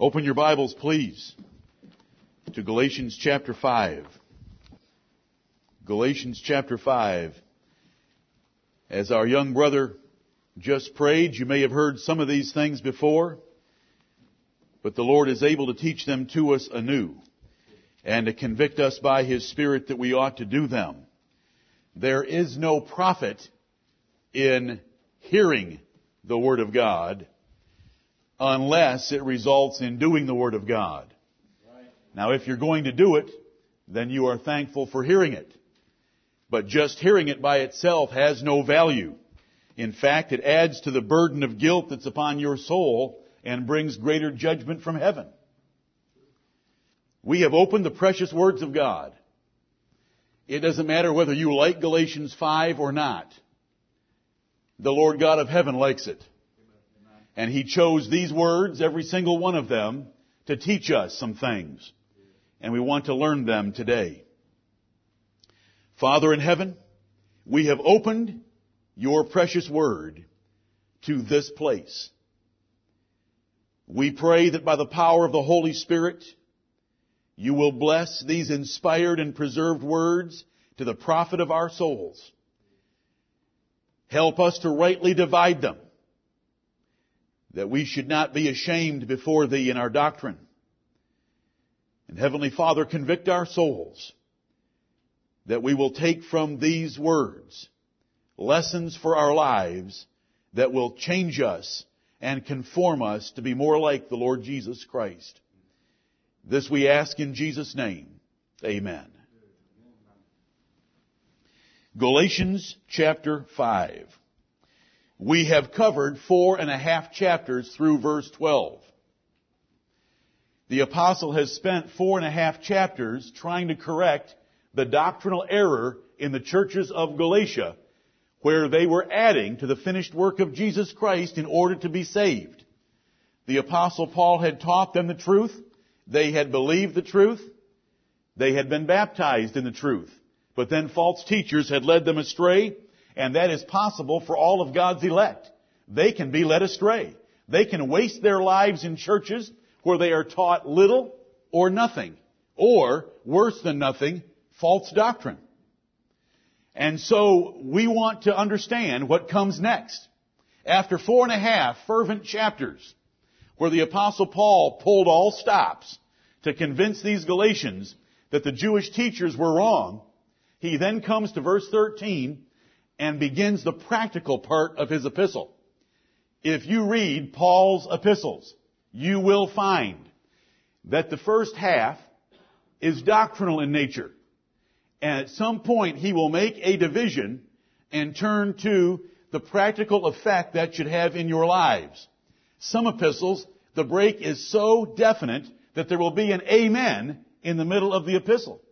Open your Bibles, please, to Galatians chapter 5. Galatians chapter 5. As our young brother just prayed, you may have heard some of these things before, but the Lord is able to teach them to us anew and to convict us by His Spirit that we ought to do them. There is no profit in hearing the Word of God unless it results in doing the Word of God. Now, if you're going to do it, then you are thankful for hearing it. But just hearing it by itself has no value. In fact, it adds to the burden of guilt that's upon your soul and brings greater judgment from heaven. We have opened the precious words of God. It doesn't matter whether you like Galatians 5 or not. The Lord God of heaven likes it. And He chose these words, every single one of them, to teach us some things. And we want to learn them today. Father in heaven, we have opened your precious word to this place. We pray that by the power of the Holy Spirit, you will bless these inspired and preserved words to the profit of our souls. Help us to rightly divide them, that we should not be ashamed before Thee in our doctrine. And Heavenly Father, convict our souls that we will take from these words lessons for our lives that will change us and conform us to be more like the Lord Jesus Christ. This we ask in Jesus' name. Amen. Galatians chapter 5. We have covered four and a half chapters through verse 12. The apostle has spent four and a half chapters trying to correct the doctrinal error in the churches of Galatia where they were adding to the finished work of Jesus Christ in order to be saved. The apostle Paul had taught them the truth. They had believed the truth. They had been baptized in the truth. But then false teachers had led them astray, and that is possible for all of God's elect. They can be led astray. They can waste their lives in churches where they are taught little or nothing, or worse than nothing, false doctrine. And so we want to understand what comes next. After four and a half fervent chapters where the apostle Paul pulled all stops to convince these Galatians that the Jewish teachers were wrong, he then comes to verse 13 and begins the practical part of his epistle. If you read Paul's epistles, you will find that the first half is doctrinal in nature. And at some point, he will make a division and turn to the practical effect that should have in your lives. Some epistles, the break is so definite that there will be an amen in the middle of the epistle.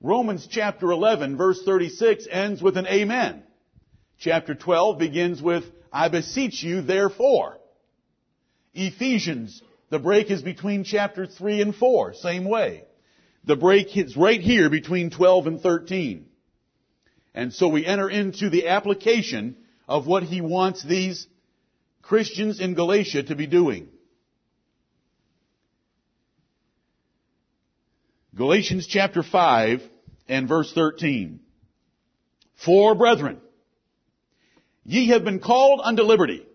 Romans chapter 11 verse 36 ends with an amen. Chapter 12 begins with, I beseech you therefore. Ephesians, the break is between chapter 3 and 4, same way. The break is right here between 12 and 13. And so we enter into the application of what he wants these Christians in Galatia to be doing. Galatians chapter 5 and verse 13. For brethren, ye have been called unto liberty.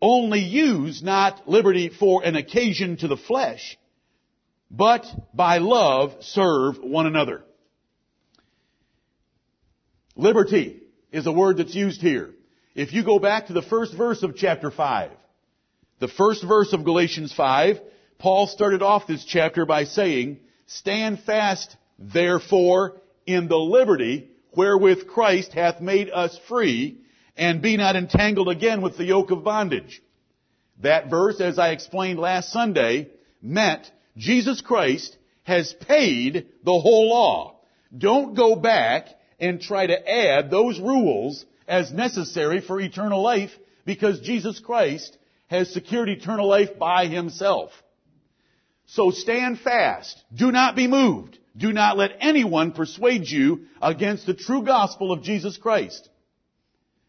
Only use not liberty for an occasion to the flesh, but by love serve one another. Liberty is a word that's used here. If you go back to the first verse of chapter 5, the first verse of Galatians 5, Paul started off this chapter by saying, Stand fast, therefore, in the liberty wherewith Christ hath made us free, and be not entangled again with the yoke of bondage. That verse, as I explained last Sunday, meant Jesus Christ has paid the whole law. Don't go back and try to add those rules as necessary for eternal life because Jesus Christ has secured eternal life by himself. So stand fast. Do not be moved. Do not let anyone persuade you against the true gospel of Jesus Christ.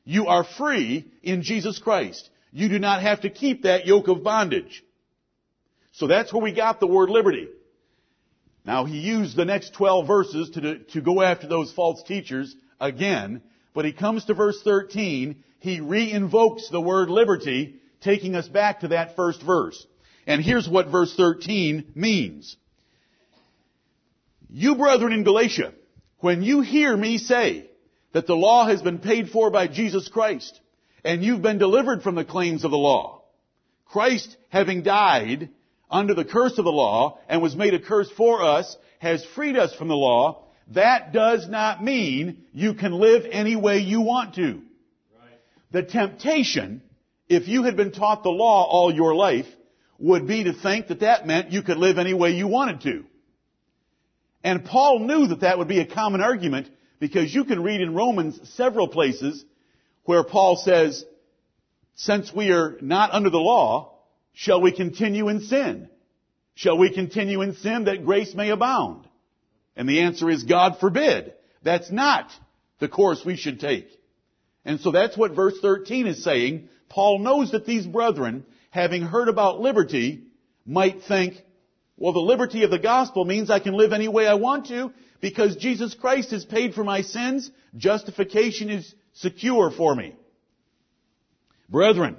You are free in Jesus Christ. You do not have to keep that yoke of bondage. So that's where we got the word liberty. Now he used the next 12 verses to, to go after those false teachers again, but he comes to verse 13, he re-invokes the word liberty, taking us back to that first verse. And here's what verse 13 means. You brethren in Galatia, when you hear me say that the law has been paid for by Jesus Christ, and you've been delivered from the claims of the law, Christ having died under the curse of the law and was made a curse for us, has freed us from the law, that does not mean you can live any way you want to. The temptation, if you had been taught the law all your life, would be to think that that meant you could live any way you wanted to. And Paul knew that that would be a common argument because you can read in Romans several places where Paul says, since we are not under the law, shall we continue in sin? Shall we continue in sin that grace may abound? And the answer is God forbid. That's not the course we should take. And so that's what verse 13 is saying. Paul knows that these brethren, having heard about liberty, might think, well, the liberty of the gospel means I can live any way I want to because Jesus Christ has paid for my sins. Justification is secure for me. Brethren,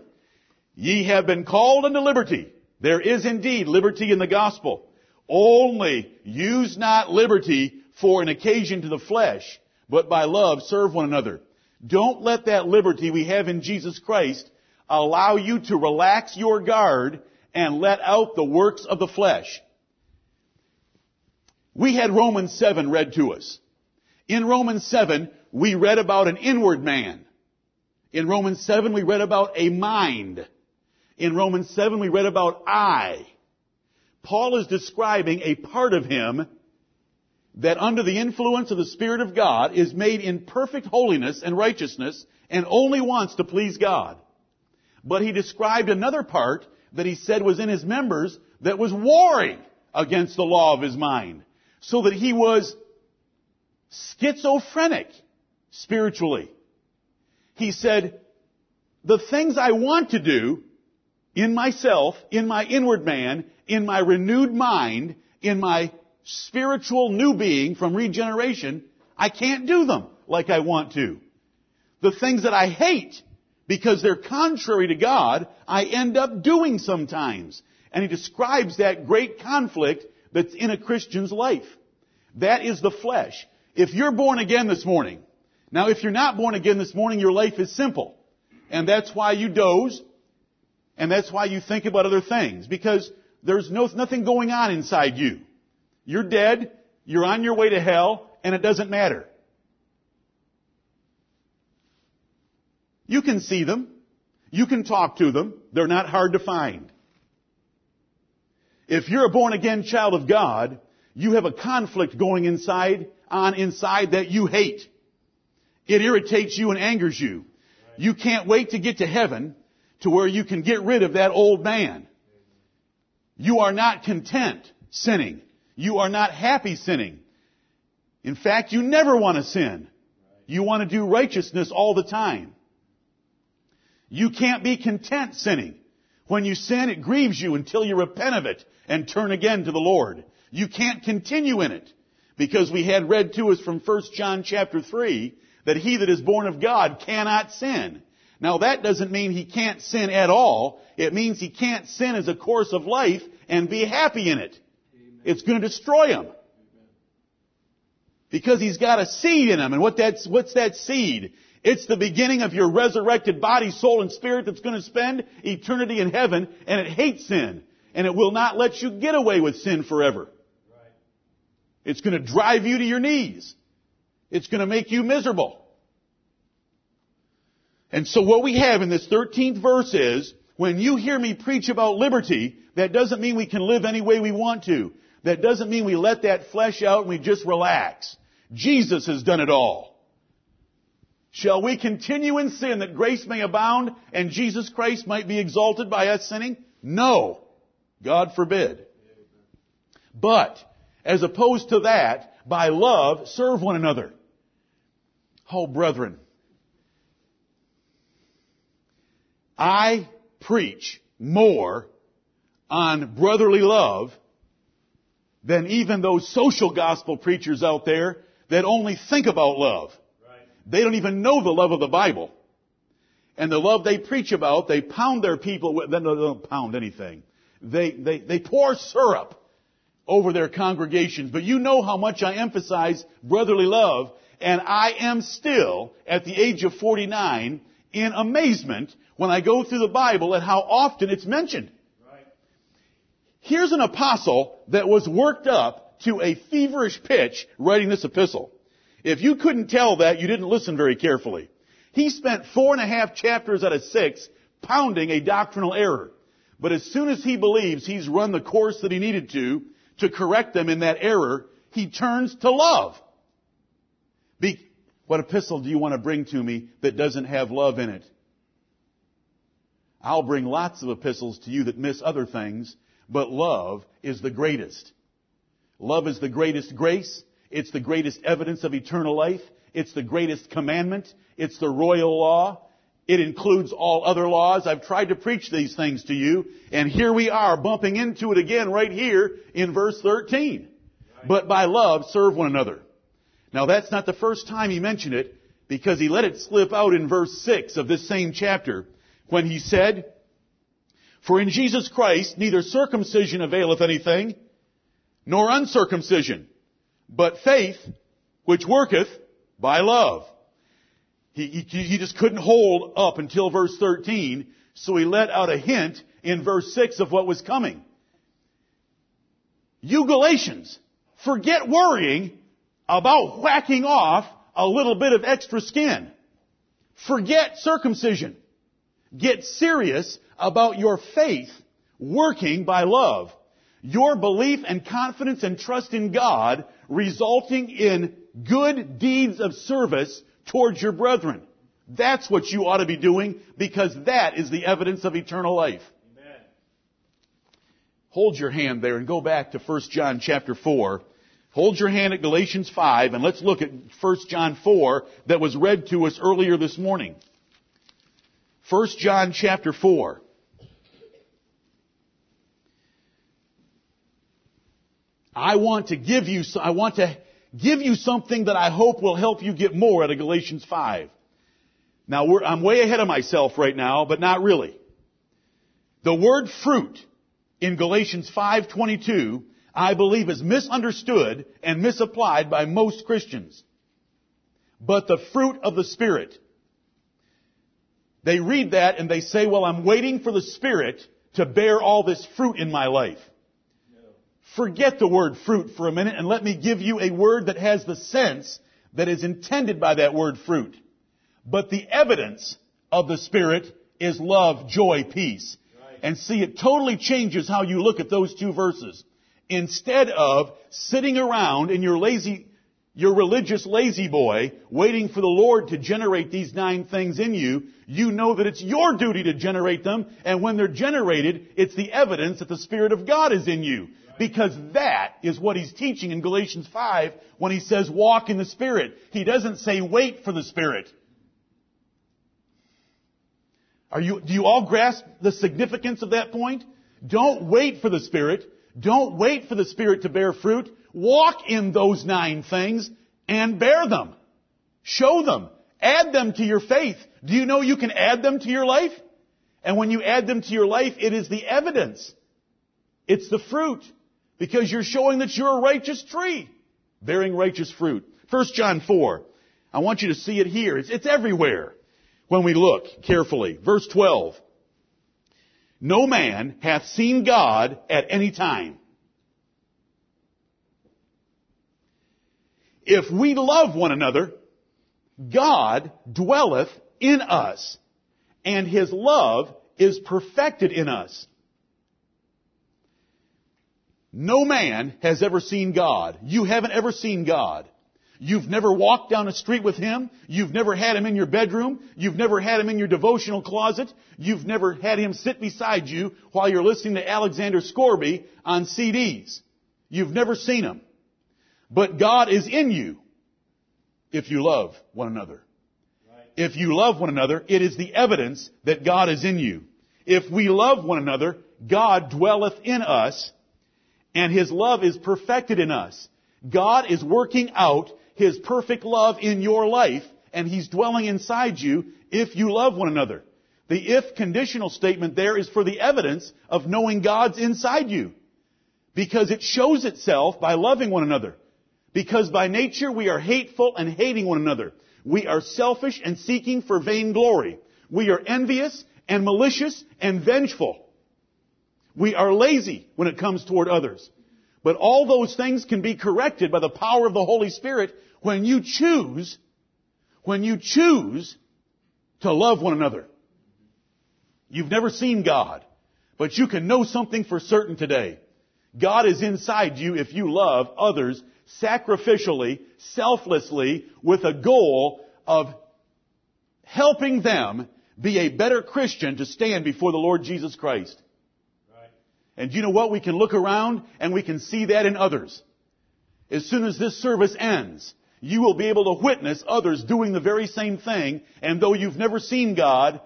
ye have been called unto liberty. There is indeed liberty in the gospel. Only use not liberty for an occasion to the flesh, but by love serve one another. Don't let that liberty we have in Jesus Christ allow you to relax your guard and let out the works of the flesh. We had Romans 7 read to us. In Romans 7, we read about an inward man. In Romans 7, we read about a mind. In Romans 7, we read about I. Paul is describing a part of him that under the influence of the Spirit of God is made in perfect holiness and righteousness and only wants to please God. But he described another part that he said was in his members that was warring against the law of his mind so that he was schizophrenic spiritually. He said, the things I want to do in myself, in my inward man, in my renewed mind, in my spiritual new being from regeneration, I can't do them like I want to. The things that I hate, because they're contrary to God, I end up doing sometimes. And he describes that great conflict that's in a Christian's life. That is the flesh. If you're born again this morning, now if you're not born again this morning, your life is simple. And that's why you doze, and that's why you think about other things, because there's no, nothing going on inside you. You're dead, you're on your way to hell, and it doesn't matter. You can see them. You can talk to them. They're not hard to find. If you're a born again child of God, you have a conflict going inside, on inside that you hate. It irritates you and angers you. You can't wait to get to heaven to where you can get rid of that old man. You are not content sinning. You are not happy sinning. In fact, you never want to sin. You want to do righteousness all the time. You can't be content sinning. When you sin, it grieves you until you repent of it and turn again to the Lord. You can't continue in it because we had read to us from 1 John chapter 3 that he that is born of God cannot sin. Now that doesn't mean he can't sin at all. It means he can't sin as a course of life and be happy in it. Amen. It's going to destroy him. Because he's got a seed in him. And what that's, what's that seed? It's the beginning of your resurrected body, soul, and spirit that's going to spend eternity in heaven, and it hates sin. And it will not let you get away with sin forever. Right. It's going to drive you to your knees. It's going to make you miserable. And so what we have in this 13th verse is, when you hear me preach about liberty, that doesn't mean we can live any way we want to. That doesn't mean we let that flesh out and we just relax. Jesus has done it all. Shall we continue in sin that grace may abound and Jesus Christ might be exalted by us sinning? No. God forbid. But, as opposed to that, by love, serve one another. Oh, brethren, I preach more on brotherly love than even those social gospel preachers out there that only think about love. They don't even know the love of the Bible. And the love they preach about, they pound their people with, they don't pound anything. They, they, they pour syrup over their congregations. But you know how much I emphasize brotherly love, and I am still, at the age of 49, in amazement when I go through the Bible at how often it's mentioned. Right. Here's an apostle that was worked up to a feverish pitch writing this epistle. If you couldn't tell that, you didn't listen very carefully. He spent four and a half chapters out of six pounding a doctrinal error. But as soon as he believes he's run the course that he needed to, to correct them in that error, he turns to love. Be, what epistle do you want to bring to me that doesn't have love in it? I'll bring lots of epistles to you that miss other things, but love is the greatest. Love is the greatest grace. It's the greatest evidence of eternal life. It's the greatest commandment. It's the royal law. It includes all other laws. I've tried to preach these things to you, and here we are bumping into it again right here in verse 13. But by love, serve one another. Now that's not the first time he mentioned it, because he let it slip out in verse 6 of this same chapter, when he said, For in Jesus Christ neither circumcision availeth anything, nor uncircumcision, but faith which worketh by love. He, he, he, just couldn't hold up until verse 13, so he let out a hint in verse 6 of what was coming. You Galatians, forget worrying about whacking off a little bit of extra skin. Forget circumcision. Get serious about your faith working by love. Your belief and confidence and trust in God resulting in good deeds of service towards your brethren. That's what you ought to be doing because that is the evidence of eternal life. Amen. Hold your hand there and go back to 1 John chapter 4. Hold your hand at Galatians 5 and let's look at 1 John 4 that was read to us earlier this morning. 1 John chapter 4. I want to give you, I want to give you something that I hope will help you get more out of Galatians 5. Now I'm way ahead of myself right now, but not really. The word fruit in Galatians 5:22, I believe is misunderstood and misapplied by most Christians. But the fruit of the Spirit. They read that and they say, well, I'm waiting for the Spirit to bear all this fruit in my life. Forget the word fruit for a minute and let me give you a word that has the sense that is intended by that word fruit. But the evidence of the Spirit is love, joy, peace. And see, it totally changes how you look at those two verses. Instead of sitting around in your lazy, your religious La-Z-Boy, waiting for the Lord to generate these nine things in you, you know that it's your duty to generate them, and when they're generated, it's the evidence that the Spirit of God is in you. Because that is what he's teaching in Galatians 5 when he says walk in the Spirit. He doesn't say wait for the Spirit. Are you, do you all grasp the significance of that point? Don't wait for the Spirit. Don't wait for the Spirit to bear fruit. Walk in those nine things and bear them. Show them. Add them to your faith. Do you know you can add them to your life? And when you add them to your life, it is the evidence. It's the fruit. Because you're showing that you're a righteous tree, bearing righteous fruit. 1 John 4. I want you to see it here. It's, it's everywhere when we look carefully. Verse 12. No man hath seen God at any time. If we love one another, God dwelleth in us, and his love is perfected in us. No man has ever seen God. You haven't ever seen God. You've never walked down a street with Him. You've never had Him in your bedroom. You've never had Him in your devotional closet. You've never had Him sit beside you while you're listening to Alexander Scourby on CDs. You've never seen Him. But God is in you if you love one another. Right. If you love one another, it is the evidence that God is in you. If we love one another, God dwelleth in us, and His love is perfected in us. God is working out His perfect love in your life, and He's dwelling inside you if you love one another. The if conditional statement there is for the evidence of knowing God's inside you. Because it shows itself by loving one another. Because by nature we are hateful and hating one another. We are selfish and seeking for vainglory. We are envious and malicious and vengeful. We are lazy when it comes toward others. But all those things can be corrected by the power of the Holy Spirit when you choose, when you choose to love one another. You've never seen God, but you can know something for certain today. God is inside you if you love others sacrificially, selflessly, with a goal of helping them be a better Christian to stand before the Lord Jesus Christ. Right. And you know what? We can look around and we can see that in others. As soon as this service ends, you will be able to witness others doing the very same thing, and though you've never seen God,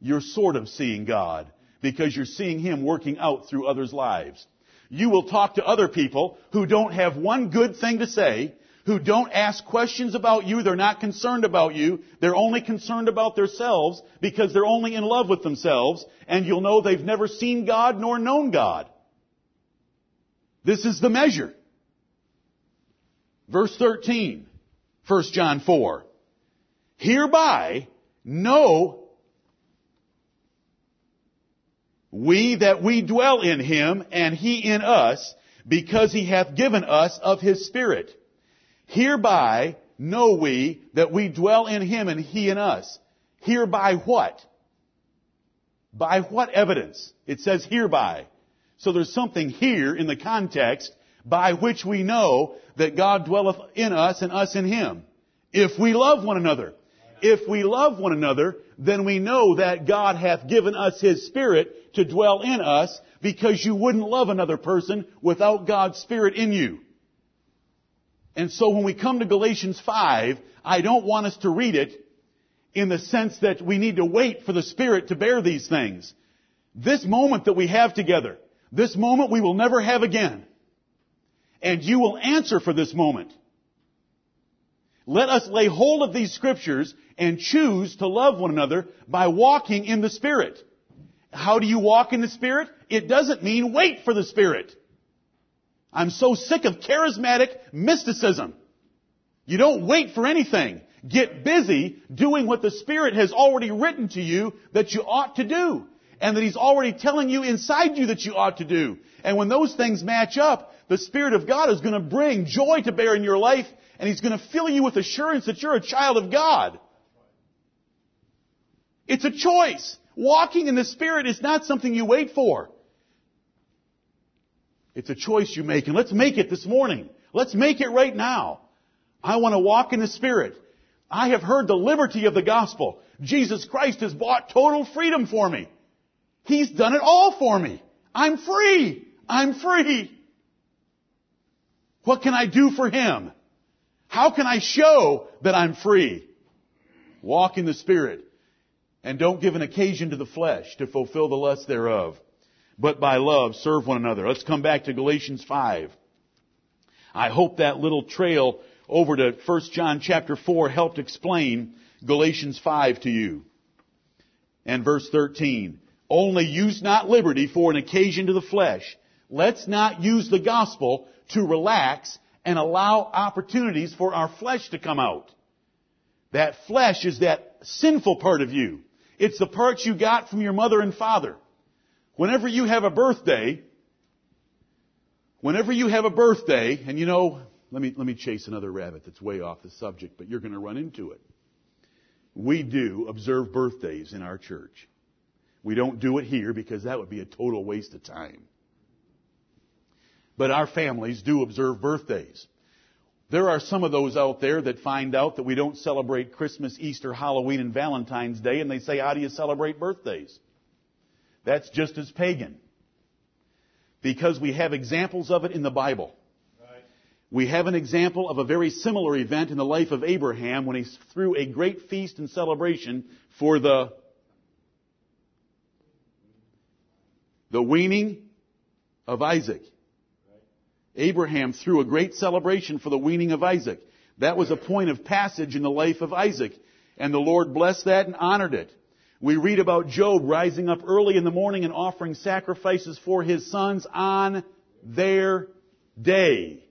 you're sort of seeing God because you're seeing Him working out through others' lives. You will talk to other people who don't have one good thing to say, who don't ask questions about you, they're not concerned about you, they're only concerned about themselves because they're only in love with themselves, and you'll know they've never seen God nor known God. This is the measure. Verse 13, 1 John 4. Hereby know we that we dwell in him and he in us because he hath given us of his spirit. Hereby know we that we dwell in him and he in us. Hereby what? By what evidence? It says hereby. So there's something here in the context by which we know that God dwelleth in us and us in him. If we love one another. If we love one another, then we know that God hath given us His Spirit to dwell in us because you wouldn't love another person without God's Spirit in you. And so when we come to Galatians 5, I don't want us to read it in the sense that we need to wait for the Spirit to bear these things. This moment that we have together, this moment we will never have again. And you will answer for this moment. Let us lay hold of these scriptures and choose to love one another by walking in the Spirit. How do you walk in the Spirit? It doesn't mean wait for the Spirit. I'm so sick of charismatic mysticism. You don't wait for anything. Get busy doing what the Spirit has already written to you that you ought to do. And that He's already telling you inside you that you ought to do. And when those things match up, the Spirit of God is going to bring joy to bear in your life and He's going to fill you with assurance that you're a child of God. It's a choice. Walking in the Spirit is not something you wait for. It's a choice you make, and let's make it this morning. Let's make it right now. I want to walk in the Spirit. I have heard the liberty of the gospel. Jesus Christ has bought total freedom for me. He's done it all for me. I'm free. I'm free. What can I do for Him? How can I show that I'm free? Walk in the Spirit and don't give an occasion to the flesh to fulfill the lust thereof, but by love serve one another. Let's come back to Galatians 5. I hope that little trail over to 1 John chapter 4 helped explain Galatians 5 to you. And verse 13. Only use not liberty for an occasion to the flesh. Let's not use the gospel to relax and allow opportunities for our flesh to come out. That flesh is that sinful part of you. It's the parts you got from your mother and father. Whenever you have a birthday, whenever you have a birthday, and you know, let me, let me chase another rabbit that's way off the subject, but you're going to run into it. We do observe birthdays in our church. We don't do it here because that would be a total waste of time. But our families do observe birthdays. There are some of those out there that find out that we don't celebrate Christmas, Easter, Halloween, and Valentine's Day, and they say, how do you celebrate birthdays? That's just as pagan. Because we have examples of it in the Bible. We have an example of a very similar event in the life of Abraham when he threw a great feast and celebration for the The weaning of Isaac. Abraham threw a great celebration for the weaning of Isaac. That was a point of passage in the life of Isaac. And the Lord blessed that and honored it. We read about Job rising up early in the morning and offering sacrifices for his sons on their day.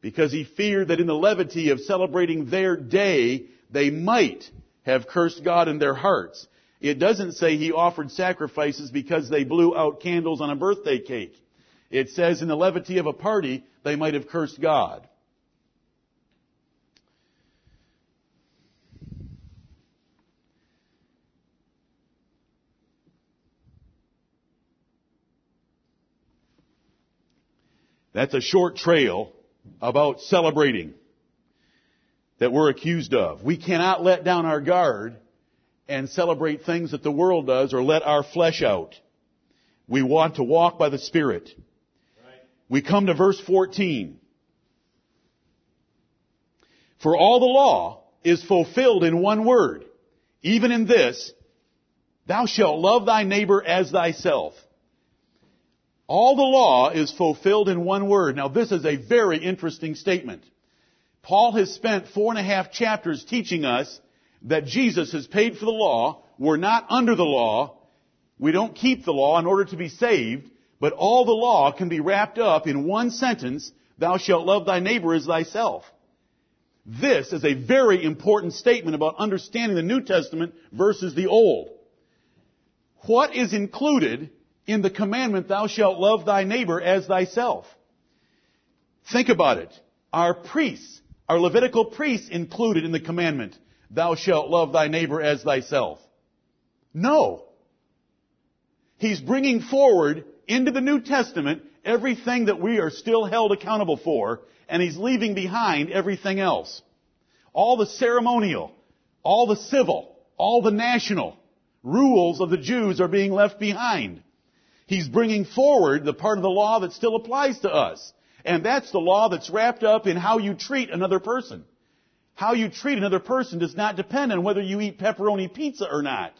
Because he feared that in the levity of celebrating their day, they might have cursed God in their hearts. It doesn't say he offered sacrifices because they blew out candles on a birthday cake. It says in the levity of a party, they might have cursed God. That's a short trail about celebrating that we're accused of. We cannot let down our guard and celebrate things that the world does or let our flesh out. We want to walk by the Spirit. We come to verse 14. For all the law is fulfilled in one word, even in this, thou shalt love thy neighbor as thyself. All the law is fulfilled in one word. Now this is a very interesting statement. Paul has spent four and a half chapters teaching us that Jesus has paid for the law. We're not under the law. We don't keep the law in order to be saved, but all the law can be wrapped up in one sentence, thou shalt love thy neighbor as thyself. This is a very important statement about understanding the New Testament versus the Old. What is included in the commandment, thou shalt love thy neighbor as thyself. Think about it. Our priests, our Levitical priests included in the commandment, thou shalt love thy neighbor as thyself. No. He's bringing forward into the New Testament everything that we are still held accountable for, and he's leaving behind everything else. All the ceremonial, all the civil, all the national rules of the Jews are being left behind. He's bringing forward the part of the law that still applies to us. And that's the law that's wrapped up in how you treat another person. How you treat another person does not depend on whether you eat pepperoni pizza or not.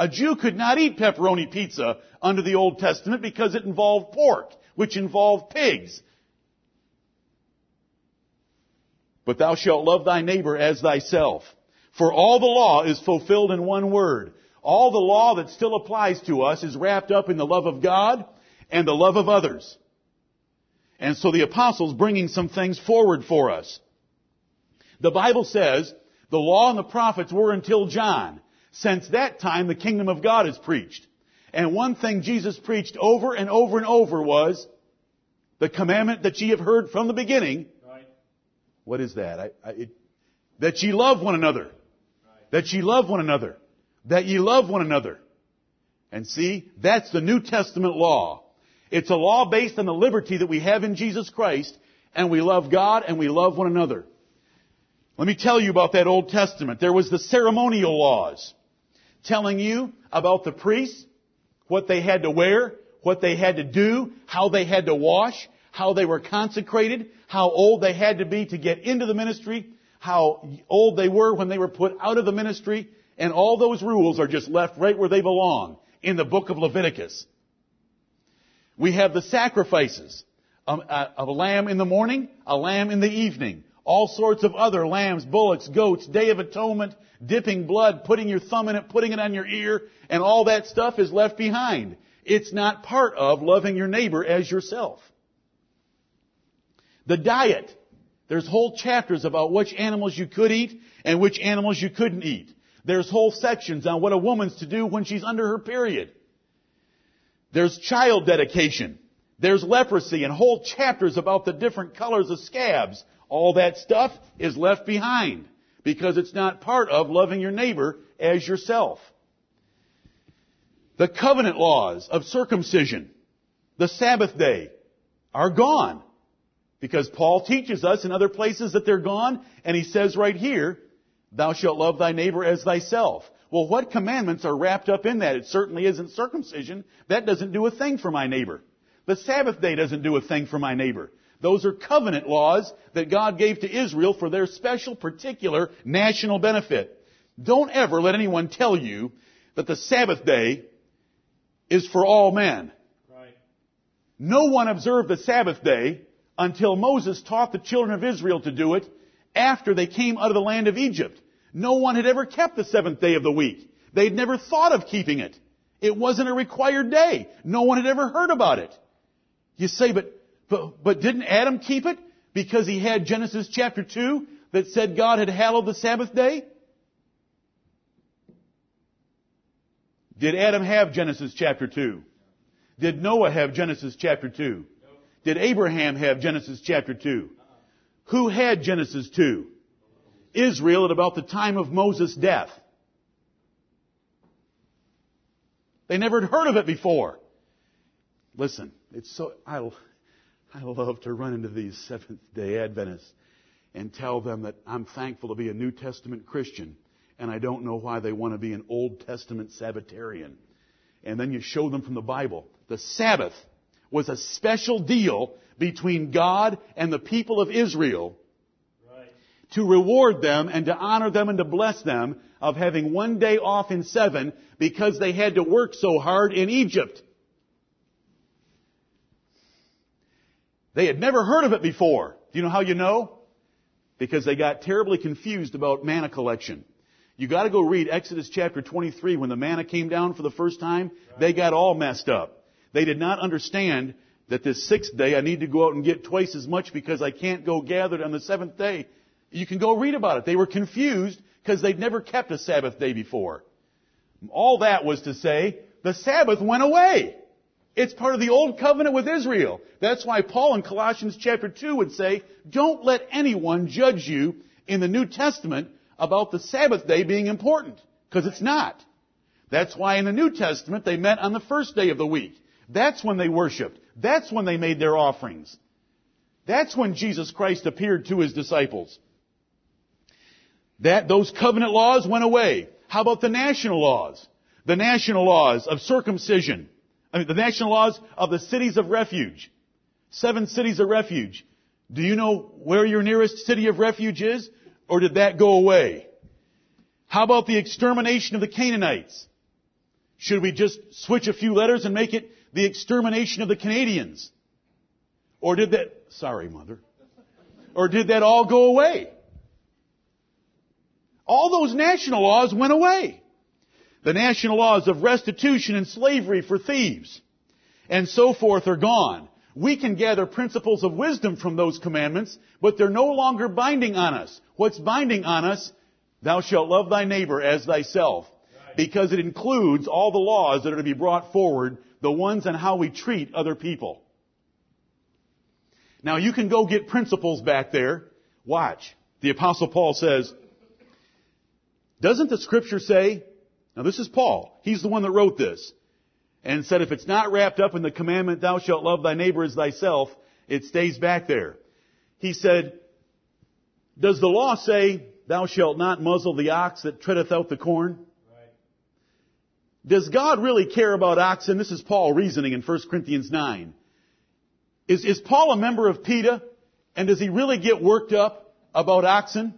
A Jew could not eat pepperoni pizza under the Old Testament because it involved pork, which involved pigs. But thou shalt love thy neighbor as thyself. For all the law is fulfilled in one word. All the law that still applies to us is wrapped up in the love of God and the love of others. And so the apostles bringing some things forward for us. The Bible says the law and the prophets were until John. Since that time, the kingdom of God is preached. And one thing Jesus preached over and over and over was the commandment that ye have heard from the beginning. Right. What is that? I, I, it, that ye love one another. Right. That ye love one another that ye love one another. And see, that's the New Testament law. It's a law based on the liberty that we have in Jesus Christ, and we love God and we love one another. Let me tell you about that Old Testament. There was the ceremonial laws telling you about the priests, what they had to wear, what they had to do, how they had to wash, how they were consecrated, how old they had to be to get into the ministry, how old they were when they were put out of the ministry, and all those rules are just left right where they belong in the book of Leviticus. We have the sacrifices um, uh, of a lamb in the morning, a lamb in the evening, all sorts of other lambs, bullocks, goats, day of atonement, dipping blood, putting your thumb in it, putting it on your ear, and all that stuff is left behind. It's not part of loving your neighbor as yourself. The diet. There's whole chapters about which animals you could eat and which animals you couldn't eat. There's whole sections on what a woman's to do when she's under her period. There's child dedication. There's leprosy and whole chapters about the different colors of scabs. All that stuff is left behind because it's not part of loving your neighbor as yourself. The covenant laws of circumcision, the Sabbath day, are gone. Because Paul teaches us in other places that they're gone, and he says right here, Thou shalt love thy neighbor as thyself. Well, what commandments are wrapped up in that? It certainly isn't circumcision. That doesn't do a thing for my neighbor. The Sabbath day doesn't do a thing for my neighbor. Those are covenant laws that God gave to Israel for their special, particular national benefit. Don't ever let anyone tell you that the Sabbath day is for all men. Right. No one observed the Sabbath day until Moses taught the children of Israel to do it after they came out of the land of Egypt. No one had ever kept the seventh day of the week. They'd never thought of keeping it. It wasn't a required day. No one had ever heard about it. You say, but, but, but didn't Adam keep it? Because he had Genesis chapter 2 that said God had hallowed the Sabbath day? Did Adam have Genesis chapter 2? Did Noah have Genesis chapter 2? Did Abraham have Genesis chapter 2? Who had Genesis 2? Israel at about the time of Moses' death. They never had heard of it before. Listen, it's so, I, I love to run into these Seventh day Adventists and tell them that I'm thankful to be a New Testament Christian and I don't know why they want to be an Old Testament Sabbatarian. And then you show them from the Bible. The Sabbath was a special deal between God and the people of Israel right. to reward them and to honor them and to bless them of having one day off in seven because they had to work so hard in Egypt. They had never heard of it before. Do you know how you know? Because they got terribly confused about manna collection. You gotta go read Exodus chapter 23 when the manna came down for the first time. They got all messed up. They did not understand that this sixth day I need to go out and get twice as much because I can't go gather it on the seventh day. You can go read about it. They were confused because they'd never kept a Sabbath day before. All that was to say, the Sabbath went away. It's part of the old covenant with Israel. That's why Paul in Colossians chapter 2 would say, don't let anyone judge you in the New Testament about the Sabbath day being important, because it's not. That's why in the New Testament they met on the first day of the week. That's when they worshiped. That's when they made their offerings. That's when Jesus Christ appeared to his disciples. That, those covenant laws went away. How about the national laws? The national laws of circumcision. I mean, the national laws of the cities of refuge. Seven cities of refuge. Do you know where your nearest city of refuge is? Or did that go away? How about the extermination of the Canaanites? Should we just switch a few letters and make it the extermination of the Canadians? Or did that, sorry mother, or did that all go away? All those national laws went away. The national laws of restitution and slavery for thieves and so forth are gone. We can gather principles of wisdom from those commandments, but they're no longer binding on us. What's binding on us? Thou shalt love thy neighbor as thyself. Because it includes all the laws that are to be brought forward, the ones on how we treat other people. Now you can go get principles back there. Watch. The apostle Paul says, doesn't the scripture say, now this is Paul, he's the one that wrote this, and said if it's not wrapped up in the commandment, thou shalt love thy neighbor as thyself, it stays back there. He said, does the law say, thou shalt not muzzle the ox that treadeth out the corn? Right. Does God really care about oxen? This is Paul reasoning in 1 Corinthians 9. Is, is Paul a member of PETA? And does he really get worked up about oxen?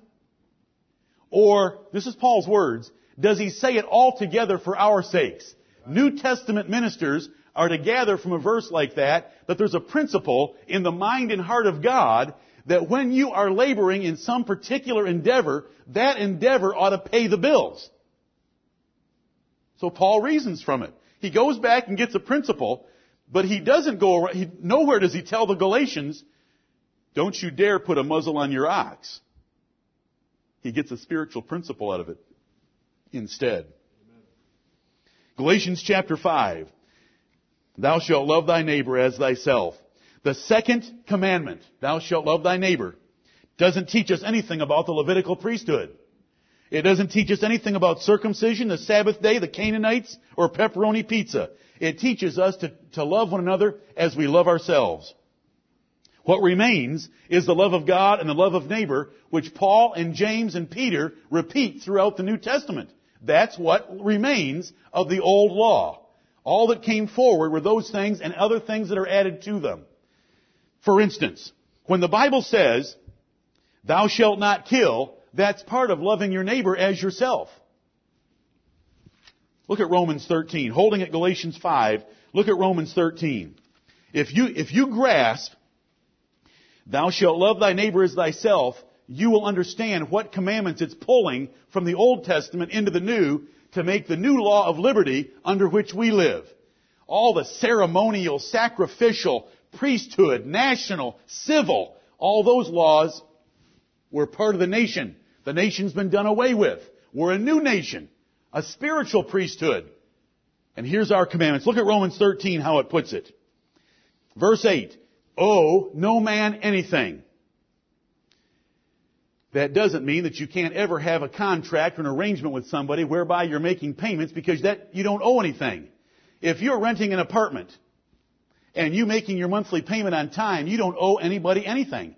Or, this is Paul's words, does he say it all together for our sakes? New Testament ministers are to gather from a verse like that that there's a principle in the mind and heart of God that when you are laboring in some particular endeavor, that endeavor ought to pay the bills. So Paul reasons from it. He goes back and gets a principle, but he doesn't go he, nowhere does he tell the Galatians, don't you dare put a muzzle on your ox. He gets a spiritual principle out of it instead. Galatians chapter 5. Thou shalt love thy neighbor as thyself. The second commandment, thou shalt love thy neighbor, doesn't teach us anything about the Levitical priesthood. It doesn't teach us anything about circumcision, the Sabbath day, the Canaanites, or pepperoni pizza. It teaches us to, to love one another as we love ourselves. What remains is the love of God and the love of neighbor, which Paul and James and Peter repeat throughout the New Testament. That's what remains of the old law. All that came forward were those things and other things that are added to them. For instance, when the Bible says, thou shalt not kill, that's part of loving your neighbor as yourself. Look at Romans 13. Holding at Galatians 5, look at Romans 13. If you, if you grasp, thou shalt love thy neighbor as thyself, you will understand what commandments it's pulling from the Old Testament into the New to make the new law of liberty under which we live. All the ceremonial, sacrificial, priesthood, national, civil, all those laws were part of the nation. The nation's been done away with. We're a new nation, a spiritual priesthood. And here's our commandments. Look at Romans 13, how it puts it. Verse 8, owe no man anything. That doesn't mean that you can't ever have a contract or an arrangement with somebody whereby you're making payments because that you don't owe anything. If you're renting an apartment and you making your monthly payment on time, you don't owe anybody anything.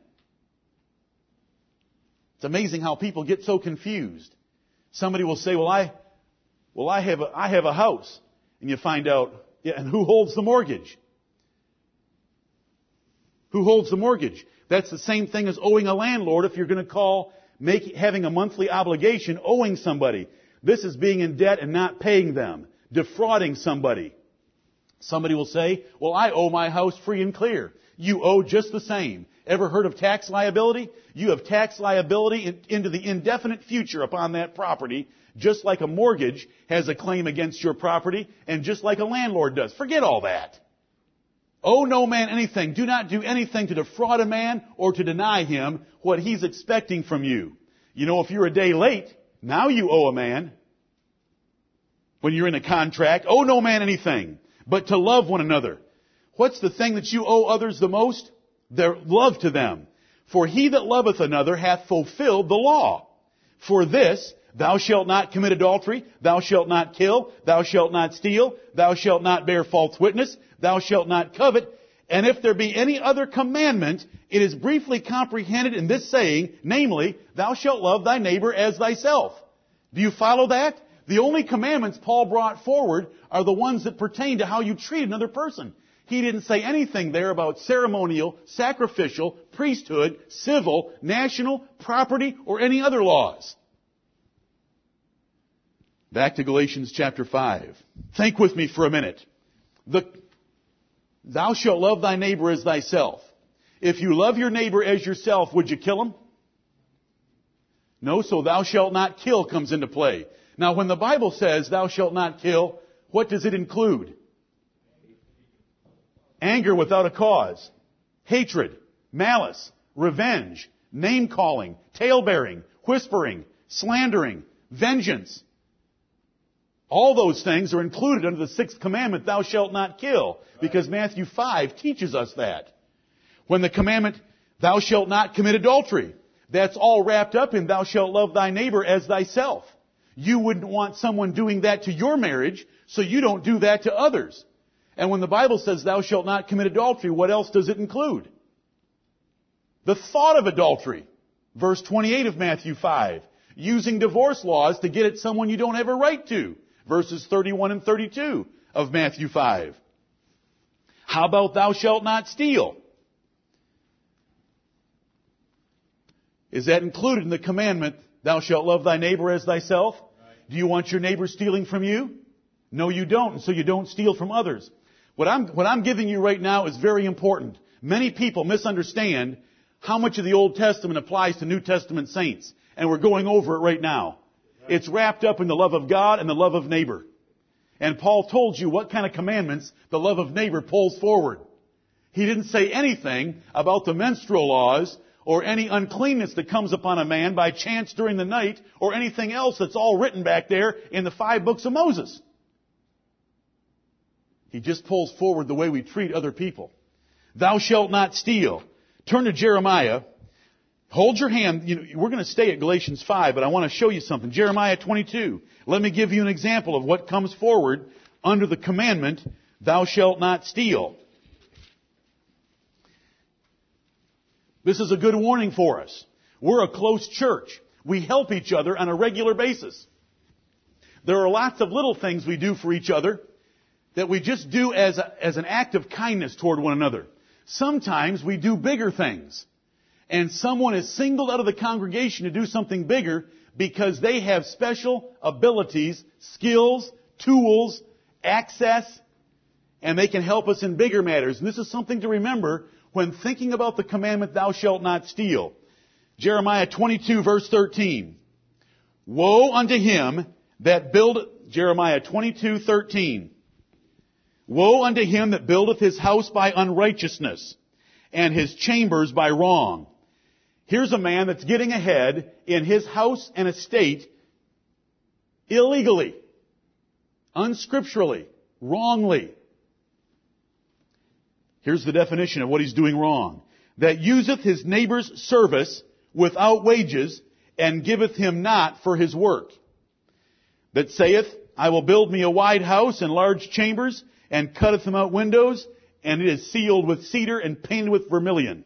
It's amazing how people get so confused. Somebody will say, well, I, well, I have a, I have a house. And you find out, yeah, and who holds the mortgage? Who holds the mortgage? That's the same thing as owing a landlord if you're going to call make, having a monthly obligation owing somebody. This is being in debt and not paying them, defrauding somebody. Somebody will say, well, I owe my house free and clear. You owe just the same. Ever heard of tax liability? You have tax liability in, into the indefinite future upon that property, just like a mortgage has a claim against your property, and just like a landlord does. Forget all that. Owe no man anything. Do not do anything to defraud a man or to deny him what he's expecting from you. You know, if you're a day late, now you owe a man. When you're in a contract, owe no man anything, but to love one another. What's the thing that you owe others the most? Their love to them. For he that loveth another hath fulfilled the law. For this, Thou shalt not commit adultery. Thou shalt not kill. Thou shalt not steal. Thou shalt not bear false witness. Thou shalt not covet. And if there be any other commandment, it is briefly comprehended in this saying, namely, thou shalt love thy neighbor as thyself. Do you follow that? The only commandments Paul brought forward are the ones that pertain to how you treat another person. He didn't say anything there about ceremonial, sacrificial, priesthood, civil, national, property, or any other laws. Back to Galatians chapter 5. Think with me for a minute. The, thou shalt love thy neighbor as thyself. If you love your neighbor as yourself, would you kill him? No, so thou shalt not kill comes into play. Now when the Bible says thou shalt not kill, what does it include? Anger without a cause. Hatred. Malice. Revenge. Name calling. Tale bearing. Whispering. Slandering. Vengeance. All those things are included under the sixth commandment, thou shalt not kill, because Matthew 5 teaches us that. When the commandment, thou shalt not commit adultery, that's all wrapped up in thou shalt love thy neighbor as thyself. You wouldn't want someone doing that to your marriage, so you don't do that to others. And when the Bible says thou shalt not commit adultery, what else does it include? The thought of adultery. Verse 28 of Matthew 5. Using divorce laws to get at someone you don't have a right to verses 31 and 32 of Matthew 5. How about thou shalt not steal? Is that included in the commandment, thou shalt love thy neighbor as thyself? Right. Do you want your neighbor stealing from you? No, you don't, and so you don't steal from others. What I'm, what I'm giving you right now is very important. Many people misunderstand how much of the Old Testament applies to New Testament saints, and we're going over it right now. It's wrapped up in the love of God and the love of neighbor. And Paul told you what kind of commandments the love of neighbor pulls forward. He didn't say anything about the menstrual laws or any uncleanness that comes upon a man by chance during the night or anything else that's all written back there in the five books of Moses. He just pulls forward the way we treat other people. Thou shalt not steal. Turn to Jeremiah Hold your hand. You know, we're going to stay at Galatians 5, but I want to show you something. Jeremiah 22. Let me give you an example of what comes forward under the commandment, thou shalt not steal. This is a good warning for us. We're a close church. We help each other on a regular basis. There are lots of little things we do for each other that we just do as, a, as an act of kindness toward one another. Sometimes we do bigger things and someone is singled out of the congregation to do something bigger because they have special abilities, skills, tools, access, and they can help us in bigger matters. And this is something to remember when thinking about the commandment, thou shalt not steal. Jeremiah 22 verse 13. Woe unto him that build, Jeremiah 22, 13. Woe unto him that buildeth his house by unrighteousness, and his chambers by wrong. Here's a man that's getting ahead in his house and estate illegally, unscripturally, wrongly. Here's the definition of what he's doing wrong. That useth his neighbor's service without wages, and giveth him not for his work. That saith, I will build me a wide house and large chambers, and cutteth them out windows, and it is ceiled with cedar and painted with vermilion.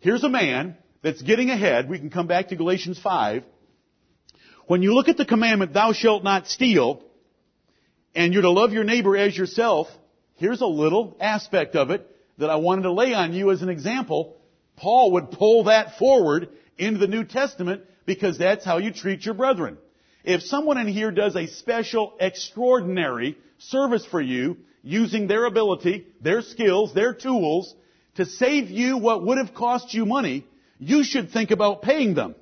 Here's a man that's getting ahead. We can come back to Galatians 5. When you look at the commandment, thou shalt not steal, and you're to love your neighbor as yourself, here's a little aspect of it that I wanted to lay on you as an example. Paul would pull that forward into the New Testament because that's how you treat your brethren. If someone in here does a special, extraordinary service for you, using their ability, their skills, their tools, to save you what would have cost you money, you should think about paying them.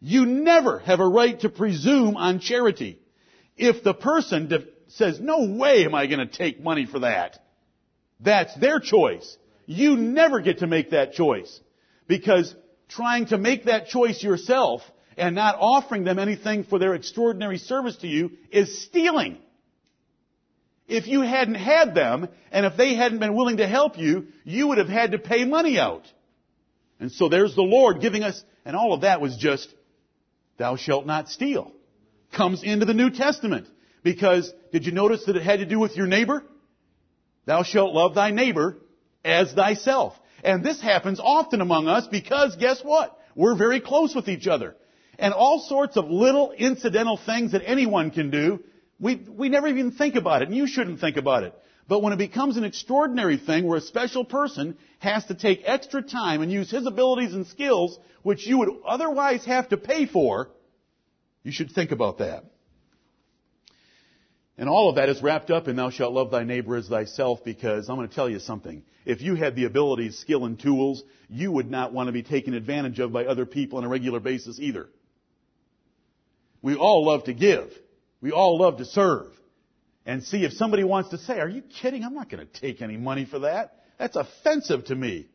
You never have a right to presume on charity. If the person says, no way am I going to take money for that, that's their choice. You never get to make that choice. Because trying to make that choice yourself and not offering them anything for their extraordinary service to you is stealing. If you hadn't had them, and if they hadn't been willing to help you, you would have had to pay money out. And so there's the Lord giving us, and all of that was just, thou shalt not steal. Comes into the New Testament. Because, did you notice that it had to do with your neighbor? Thou shalt love thy neighbor as thyself. And this happens often among us because guess what? We're very close with each other. And all sorts of little incidental things that anyone can do, we, we never even think about it, and you shouldn't think about it. But when it becomes an extraordinary thing where a special person has to take extra time and use his abilities and skills, which you would otherwise have to pay for, you should think about that. And all of that is wrapped up in thou shalt love thy neighbor as thyself because I'm going to tell you something. If you had the abilities, skill, and tools, you would not want to be taken advantage of by other people on a regular basis either. We all love to give. We all love to serve. And see if somebody wants to say, are you kidding? I'm not going to take any money for that. That's offensive to me.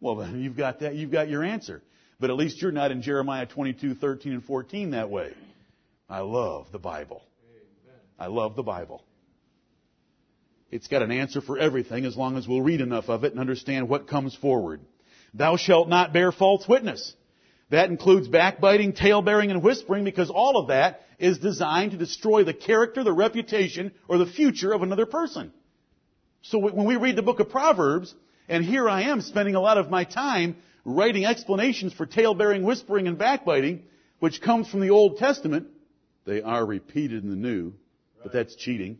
Well, then you've got that. You've got your answer. But at least you're not in Jeremiah 22, 13, and 14 that way. I love the Bible. I love the Bible. It's got an answer for everything as long as we'll read enough of it and understand what comes forward. Thou shalt not bear false witness. That includes backbiting, talebearing, and whispering because all of that is designed to destroy the character, the reputation, or the future of another person. So when we read the book of Proverbs, and here I am spending a lot of my time writing explanations for talebearing, whispering, and backbiting, which comes from the Old Testament, they are repeated in the New but that's cheating.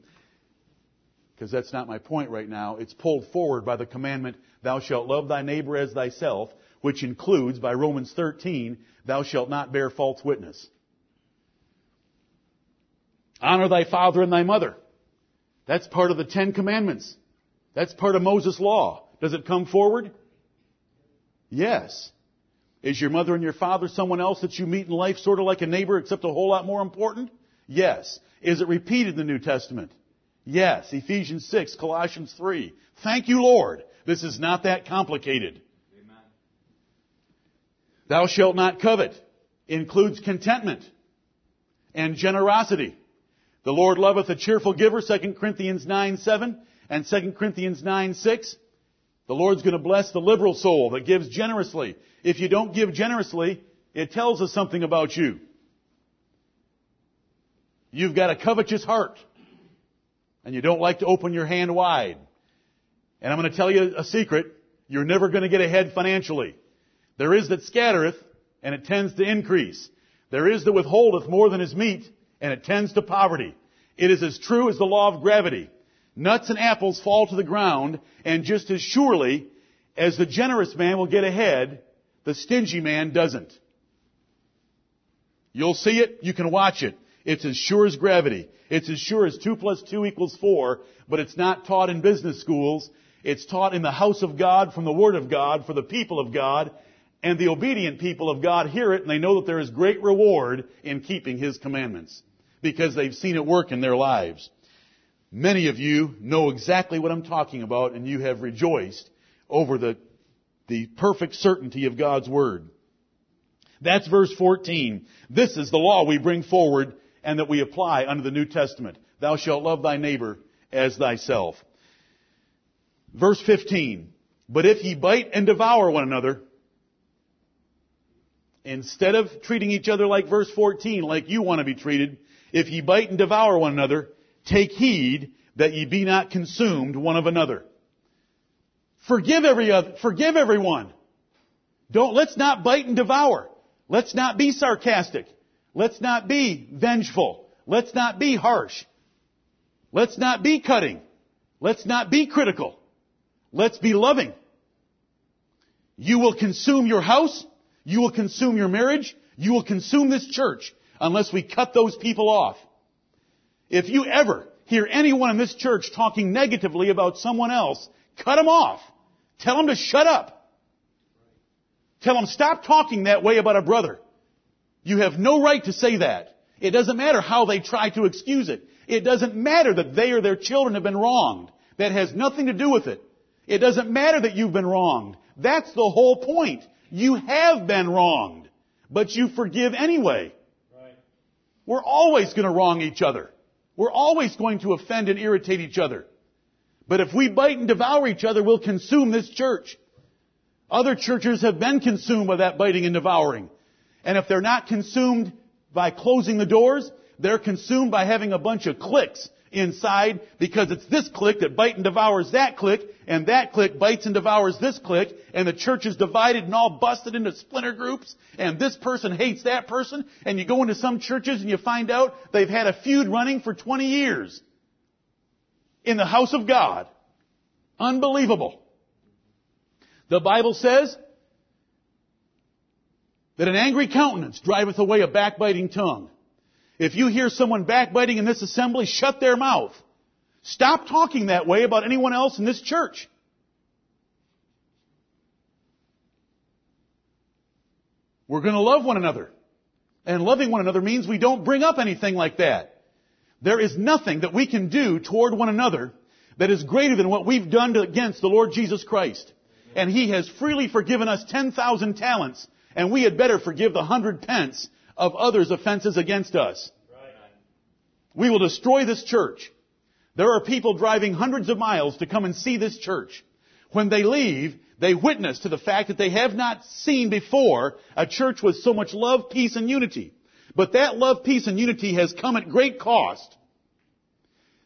Because that's not my point right now. It's pulled forward by the commandment, thou shalt love thy neighbor as thyself, which includes, by Romans 13, thou shalt not bear false witness. Honor thy father and thy mother. That's part of the Ten Commandments. That's part of Moses' law. Does it come forward? Yes. Is your mother and your father someone else that you meet in life sort of like a neighbor except a whole lot more important? Yes. Is it repeated in the New Testament? Yes. Ephesians 6, Colossians 3. Thank you, Lord. This is not that complicated. Amen. Thou shalt not covet includes contentment and generosity. The Lord loveth a cheerful giver, 2 Corinthians 9, 7 and 2 Corinthians 9, 6. The Lord's going to bless the liberal soul that gives generously. If you don't give generously, it tells us something about you. You've got a covetous heart. And you don't like to open your hand wide. And I'm going to tell you a secret. You're never going to get ahead financially. There is that scattereth, and it tends to increase. There is that withholdeth more than is meet, and it tends to poverty. It is as true as the law of gravity. Nuts and apples fall to the ground, and just as surely as the generous man will get ahead, the stingy man doesn't. You'll see it, you can watch it. It's as sure as gravity. It's as sure as 2 plus 2 equals 4, but it's not taught in business schools. It's taught in the house of God from the Word of God for the people of God, and the obedient people of God hear it and they know that there is great reward in keeping His commandments because they've seen it work in their lives. Many of you know exactly what I'm talking about and you have rejoiced over the, the perfect certainty of God's Word. That's verse 14. This is the law we bring forward and that we apply under the New Testament. Thou shalt love thy neighbor as thyself. Verse 15. But if ye bite and devour one another, instead of treating each other like verse 14, like you want to be treated, if ye bite and devour one another, take heed that ye be not consumed one of another. Forgive every other, forgive everyone. Don't, let's not bite and devour. Let's not be sarcastic. Let's not be vengeful. Let's not be harsh. Let's not be cutting. Let's not be critical. Let's be loving. You will consume your house. You will consume your marriage. You will consume this church unless we cut those people off. If you ever hear anyone in this church talking negatively about someone else, cut them off. Tell them to shut up. Tell them stop talking that way about a brother. You have no right to say that. It doesn't matter how they try to excuse it. It doesn't matter that they or their children have been wronged. That has nothing to do with it. It doesn't matter that you've been wronged. That's the whole point. You have been wronged, but you forgive anyway. We're always going to wrong each other. We're always going to offend and irritate each other. But if we bite and devour each other, we'll consume this church. Other churches have been consumed by that biting and devouring. And if they're not consumed by closing the doors, they're consumed by having a bunch of cliques inside because it's this clique that bite and devours that clique, and that clique bites and devours this clique, and the church is divided and all busted into splinter groups, and this person hates that person, and you go into some churches and you find out they've had a feud running for 20 years in the house of God. Unbelievable. The Bible says that an angry countenance driveth away a backbiting tongue. If you hear someone backbiting in this assembly, shut their mouth. Stop talking that way about anyone else in this church. We're going to love one another. And loving one another means we don't bring up anything like that. There is nothing that we can do toward one another that is greater than what we've done against the Lord Jesus Christ. And He has freely forgiven us 10,000 talents, and we had better forgive the hundred pence of others' offenses against us. We will destroy this church. There are people driving hundreds of miles to come and see this church. When they leave, they witness to the fact that they have not seen before a church with so much love, peace, and unity. But that love, peace, and unity has come at great cost.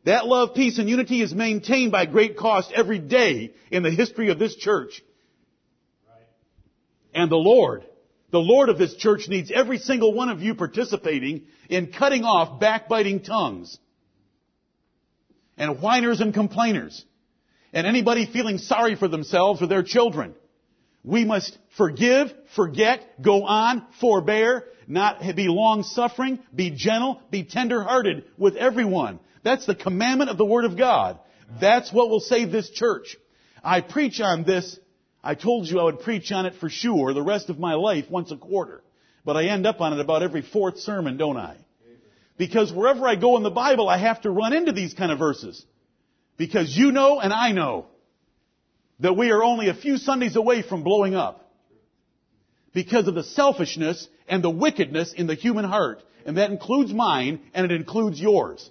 That love, peace, and unity is maintained by great cost every day in the history of this church. And the Lord the Lord of this church needs every single one of you participating in cutting off backbiting tongues and whiners and complainers and anybody feeling sorry for themselves or their children. We must forgive, forget, go on, forbear, not be long suffering, be gentle, be tender hearted with everyone. That's the commandment of the Word of God. That's what will save this church. I preach on this I told you I would preach on it for sure the rest of my life once a quarter. But I end up on it about every fourth sermon, don't I? Because wherever I go in the Bible, I have to run into these kind of verses. Because you know and I know that we are only a few Sundays away from blowing up. Because of the selfishness and the wickedness in the human heart. And that includes mine and it includes yours.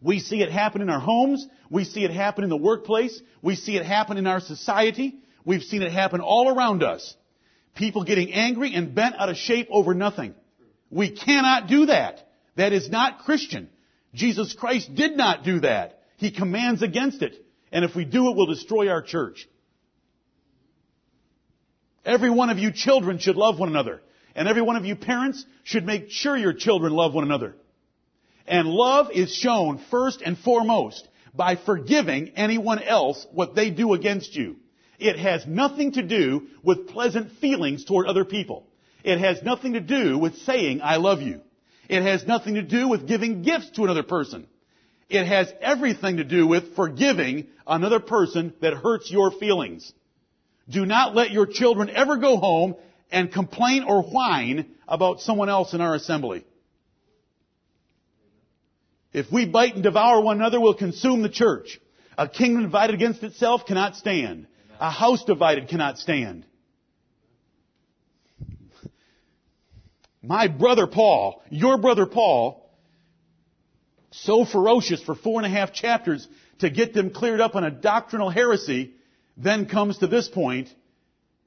We see it happen in our homes. We see it happen in the workplace. We see it happen in our society. We've seen it happen all around us. People getting angry and bent out of shape over nothing. We cannot do that. That is not Christian. Jesus Christ did not do that. He commands against it. And if we do it, we'll destroy our church. Every one of you children should love one another. And every one of you parents should make sure your children love one another. And love is shown first and foremost by forgiving anyone else what they do against you. It has nothing to do with pleasant feelings toward other people. It has nothing to do with saying, I love you. It has nothing to do with giving gifts to another person. It has everything to do with forgiving another person that hurts your feelings. Do not let your children ever go home and complain or whine about someone else in our assembly. If we bite and devour one another, we'll consume the church. A kingdom divided against itself cannot stand. A house divided cannot stand. My brother Paul, your brother Paul, so ferocious for four and a half chapters to get them cleared up on a doctrinal heresy, then comes to this point,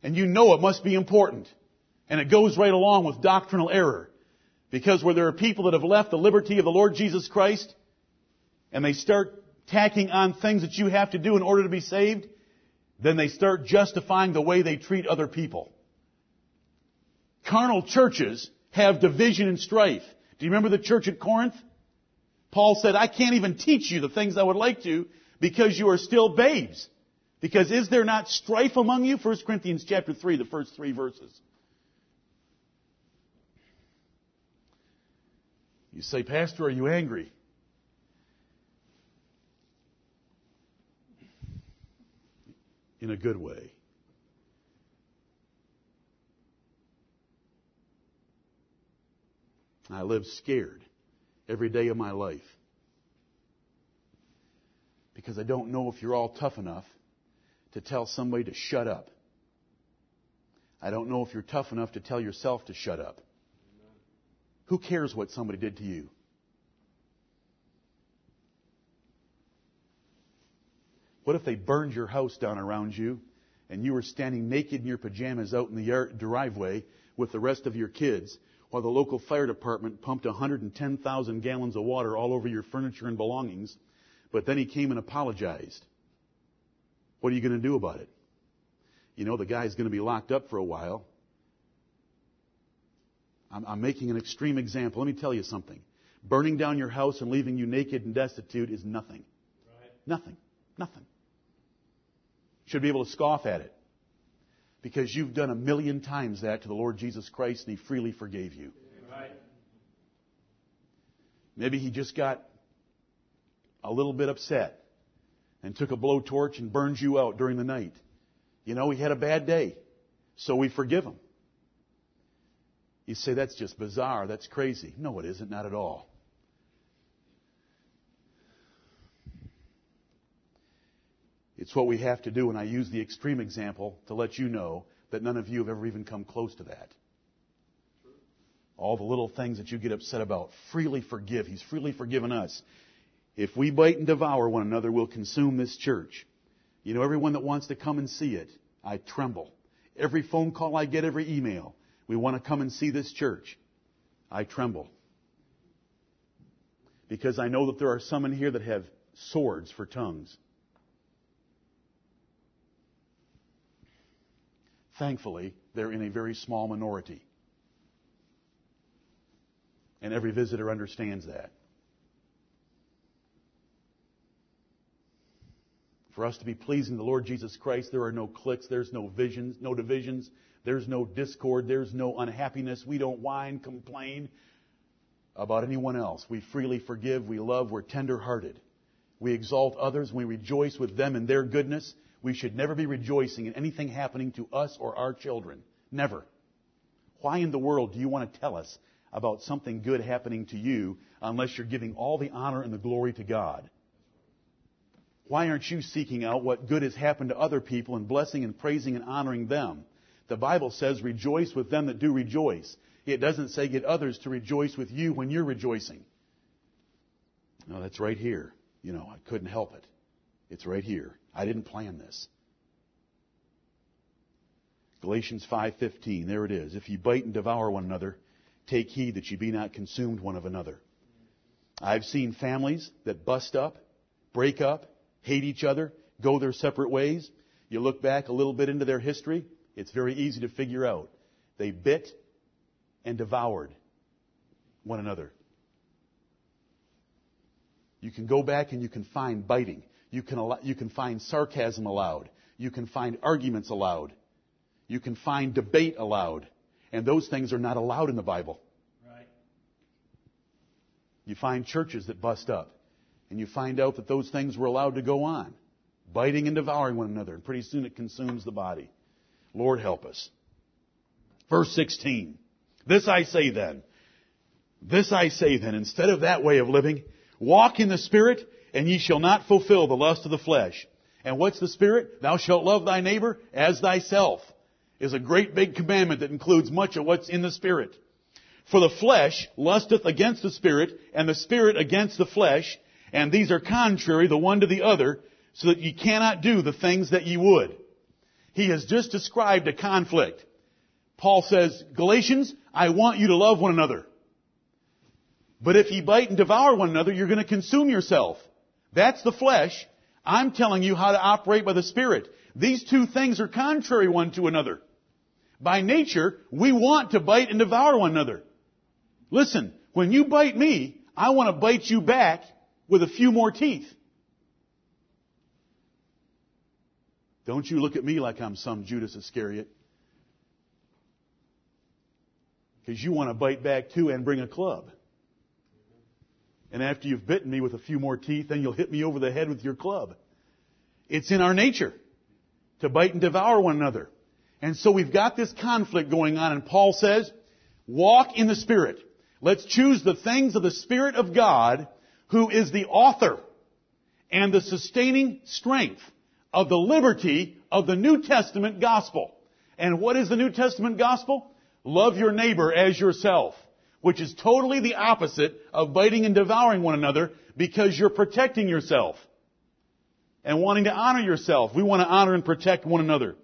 and you know it must be important. And it goes right along with doctrinal error. Because where there are people that have left the liberty of the Lord Jesus Christ, and they start tacking on things that you have to do in order to be saved, then they start justifying the way they treat other people. Carnal churches have division and strife. Do you remember the church at Corinth? Paul said, I can't even teach you the things I would like to because you are still babes. Because is there not strife among you? 1 Corinthians chapter 3, the first three verses. You say, Pastor, are you angry? In a good way. I live scared every day of my life. Because I don't know if you're all tough enough to tell somebody to shut up. I don't know if you're tough enough to tell yourself to shut up. Who cares what somebody did to you? What if they burned your house down around you and you were standing naked in your pajamas out in the driveway with the rest of your kids while the local fire department pumped 110,000 gallons of water all over your furniture and belongings, but then he came and apologized? What are you going to do about it? You know, the guy's going to be locked up for a while. I'm, I'm making an extreme example. Let me tell you something. Burning down your house and leaving you naked and destitute is nothing. Right. Nothing. Nothing. Should be able to scoff at it. Because you've done a million times that to the Lord Jesus Christ and He freely forgave you. Right. Maybe He just got a little bit upset and took a blowtorch and burned you out during the night. You know, he had a bad day. So we forgive him. You say, that's just bizarre. That's crazy. No, it isn't. Not at all. It's what we have to do, and I use the extreme example to let you know that none of you have ever even come close to that. All the little things that you get upset about, freely forgive. He's freely forgiven us. If we bite and devour one another, we'll consume this church. You know, everyone that wants to come and see it, I tremble. Every phone call I get, every email, we want to come and see this church. I tremble. Because I know that there are some in here that have swords for tongues. Thankfully, they're in a very small minority. And every visitor understands that. For us to be pleasing to the Lord Jesus Christ, there are no cliques, there's no visions, no divisions, there's no discord, there's no unhappiness. We don't whine, complain about anyone else. We freely forgive, we love, we're tender hearted. We exalt others, we rejoice with them in their goodness. We should never be rejoicing in anything happening to us or our children. Never. Why in the world do you want to tell us about something good happening to you unless you're giving all the honor and the glory to God? Why aren't you seeking out what good has happened to other people and blessing and praising and honoring them? The Bible says, rejoice with them that do rejoice. It doesn't say get others to rejoice with you when you're rejoicing. No, that's right here. You know, I couldn't help it. It's right here. I didn't plan this. Galatians 5:15 there it is. If ye bite and devour one another take heed that ye be not consumed one of another. I've seen families that bust up break up hate each other go their separate ways. You look back a little bit into their history it's very easy to figure out. They bit and devoured one another. You can go back and you can find biting you can, you can find sarcasm allowed. You can find arguments allowed. You can find debate allowed. And those things are not allowed in the Bible. Right. You find churches that bust up. And you find out that those things were allowed to go on, biting and devouring one another. And pretty soon it consumes the body. Lord help us. Verse 16. This I say then. This I say then, instead of that way of living, walk in the Spirit, and ye shall not fulfill the lust of the flesh. And what's the Spirit? Thou shalt love thy neighbor as thyself. Is a great big commandment that includes much of what's in the Spirit. For the flesh lusteth against the Spirit, and the Spirit against the flesh, and these are contrary the one to the other, so that ye cannot do the things that ye would. He has just described a conflict. Paul says, Galatians, I want you to love one another. But if ye bite and devour one another, you're going to consume yourself. That's the flesh. I'm telling you how to operate by the Spirit. These two things are contrary one to another. By nature, we want to bite and devour one another. Listen, when you bite me, I want to bite you back with a few more teeth. Don't you look at me like I'm some Judas Iscariot. Because you want to bite back too and bring a club. And after you've bitten me with a few more teeth, then you'll hit me over the head with your club. It's in our nature to bite and devour one another. And so we've got this conflict going on, and Paul says, walk in the Spirit. Let's choose the things of the Spirit of God, who is the author and the sustaining strength of the liberty of the New Testament gospel. And what is the New Testament gospel? Love your neighbor as yourself which is totally the opposite of biting and devouring one another because you're protecting yourself and wanting to honor yourself. We want to honor and protect one another.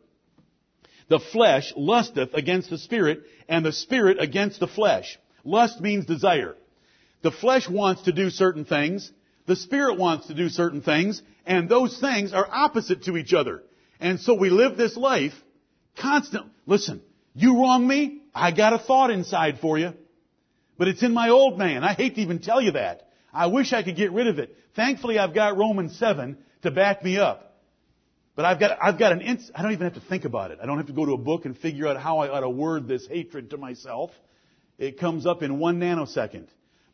The flesh lusteth against the spirit and the spirit against the flesh. Lust means desire. The flesh wants to do certain things. The spirit wants to do certain things and those things are opposite to each other. And so we live this life constant. Listen, you wrong me, I got a thought inside for you. But it's in my old man. I hate to even tell you that. I wish I could get rid of it. Thankfully, I've got Romans 7 to back me up. But I've got, I've got an ins- I don't even have to think about it. I don't have to go to a book and figure out how I ought to word this hatred to myself. It comes up in one nanosecond.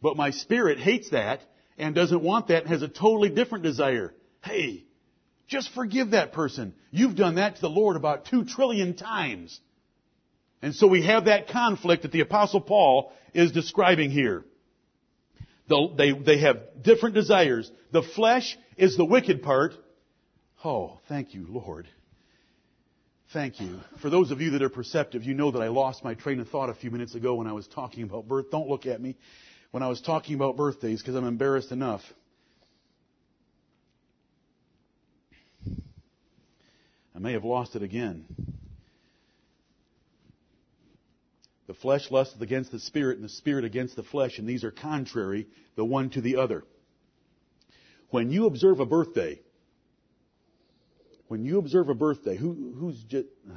But my spirit hates that and doesn't want that and has a totally different desire. Hey, just forgive that person. You've done that to the Lord about two trillion times. And so we have that conflict that the apostle Paul is describing here. They, they have different desires. The flesh is the wicked part. Oh, thank you, Lord. Thank you. For those of you that are perceptive, you know that I lost my train of thought a few minutes ago when I was talking about birth. Don't look at me. When I was talking about birthdays, because I'm embarrassed enough. I may have lost it again. The flesh lusteth against the spirit, and the spirit against the flesh, and these are contrary the one to the other. When you observe a birthday, when you observe a birthday, who, who's just,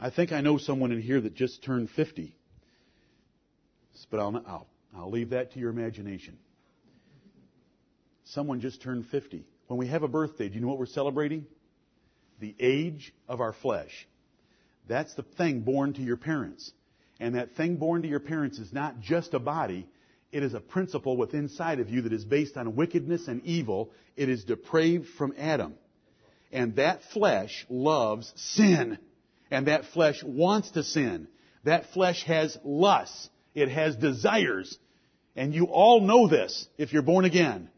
I think I know someone in here that just turned 50. But I'll, I'll, I'll leave that to your imagination. Someone just turned 50. When we have a birthday, do you know what we're celebrating? The age of our flesh. That's the thing born to your parents. And that thing born to your parents is not just a body. It is a principle within inside of you that is based on wickedness and evil. It is depraved from Adam. And that flesh loves sin. And that flesh wants to sin. That flesh has lusts. It has desires. And you all know this if you're born again.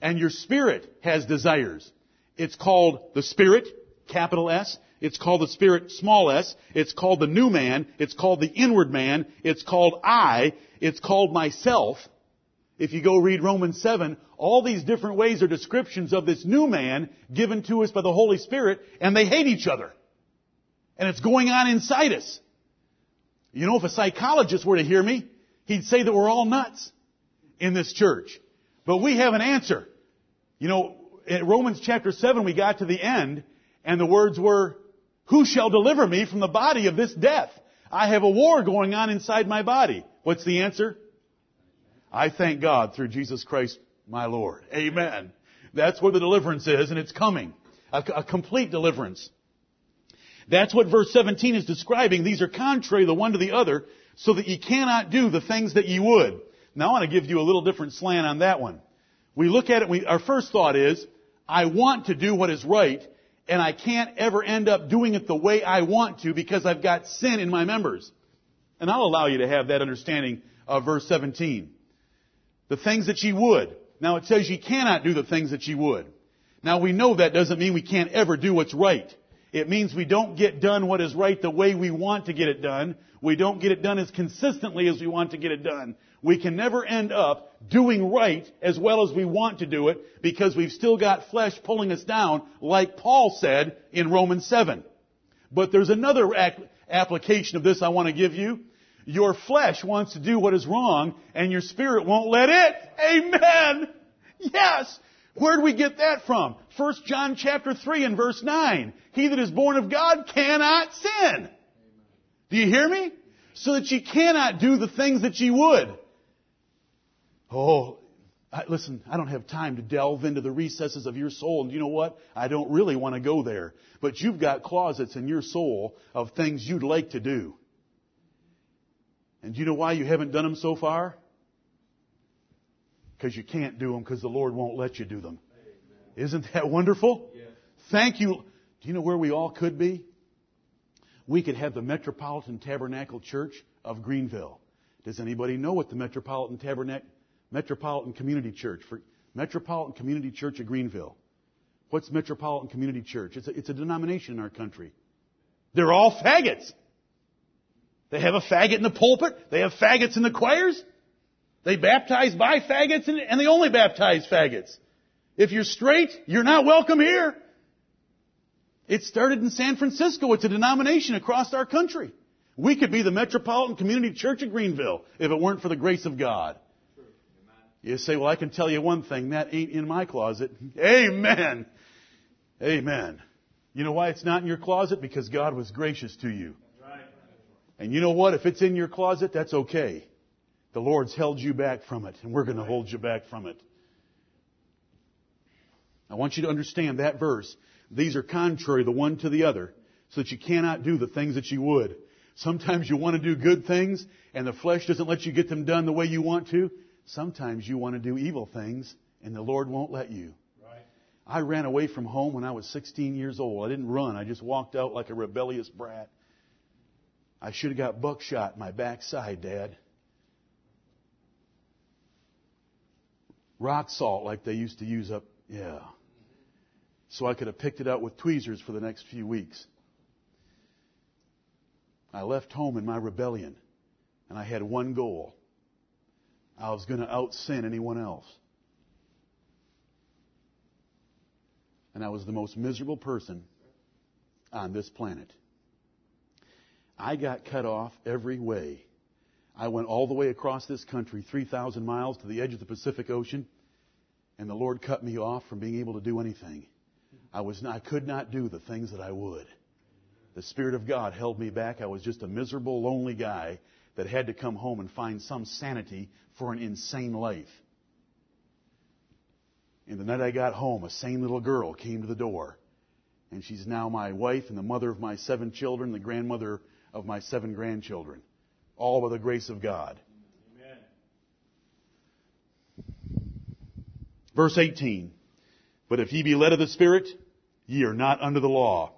And your spirit has desires. It's called the spirit, capital S. It's called the spirit, small s. It's called the new man. It's called the inward man. It's called I. It's called myself. If you go read Romans 7, all these different ways are descriptions of this new man given to us by the Holy Spirit, and they hate each other. And it's going on inside us. You know, if a psychologist were to hear me, he'd say that we're all nuts in this church. But we have an answer. You know, in Romans chapter 7, we got to the end, and the words were, who shall deliver me from the body of this death? I have a war going on inside my body. What's the answer? I thank God through Jesus Christ my Lord. Amen. That's where the deliverance is, and it's coming. A, a, complete deliverance. That's what verse 17 is describing. These are contrary the one to the other, so that ye cannot do the things that ye would. Now I want to give you a little different slant on that one. We look at it, we, our first thought is, I want to do what is right, and I can't ever end up doing it the way I want to because I've got sin in my members. And I'll allow you to have that understanding of verse 17. The things that ye would. Now it says ye cannot do the things that ye would. Now we know that doesn't mean we can't ever do what's right. It means we don't get done what is right the way we want to get it done. We don't get it done as consistently as we want to get it done. We can never end up doing right as well as we want to do it because we've still got flesh pulling us down like Paul said in Romans 7. But there's another application of this I want to give you. Your flesh wants to do what is wrong and your spirit won't let it. Amen. Yes. Where do we get that from? 1 John chapter 3 and verse 9. He that is born of God cannot sin. Do you hear me? So that ye cannot do the things that ye would. Oh, I, listen, I don't have time to delve into the recesses of your soul. And you know what? I don't really want to go there. But you've got closets in your soul of things you'd like to do. And do you know why you haven't done them so far? Because you can't do them because the Lord won't let you do them. Isn't that wonderful? Yes. Thank you. Do you know where we all could be? We could have the Metropolitan Tabernacle Church of Greenville. Does anybody know what the Metropolitan Tabernacle Metropolitan Community Church for Metropolitan Community Church of Greenville. What's Metropolitan Community Church? It's a, it's a denomination in our country. They're all faggots. They have a faggot in the pulpit. They have faggots in the choirs. They baptize by faggots and, and they only baptize faggots. If you're straight, you're not welcome here. It started in San Francisco. It's a denomination across our country. We could be the Metropolitan Community Church of Greenville if it weren't for the grace of God. You say, well, I can tell you one thing, that ain't in my closet. Amen. Amen. You know why it's not in your closet? Because God was gracious to you. And you know what? If it's in your closet, that's okay. The Lord's held you back from it, and we're going to hold you back from it. I want you to understand that verse. These are contrary the one to the other, so that you cannot do the things that you would. Sometimes you want to do good things, and the flesh doesn't let you get them done the way you want to. Sometimes you want to do evil things, and the Lord won't let you. Right. I ran away from home when I was 16 years old. I didn't run. I just walked out like a rebellious brat. I should have got buckshot in my backside, Dad. Rock salt like they used to use up, yeah. So I could have picked it out with tweezers for the next few weeks. I left home in my rebellion, and I had one goal I was going to out sin anyone else. And I was the most miserable person on this planet. I got cut off every way. I went all the way across this country, 3,000 miles to the edge of the Pacific Ocean, and the Lord cut me off from being able to do anything. I was not, I could not do the things that I would. The Spirit of God held me back. I was just a miserable, lonely guy that had to come home and find some sanity for an insane life. And the night I got home, a sane little girl came to the door. And she's now my wife and the mother of my seven children, the grandmother of my seven grandchildren. All by the grace of God. Amen. Verse 18. But if ye be led of the Spirit, ye are not under the law.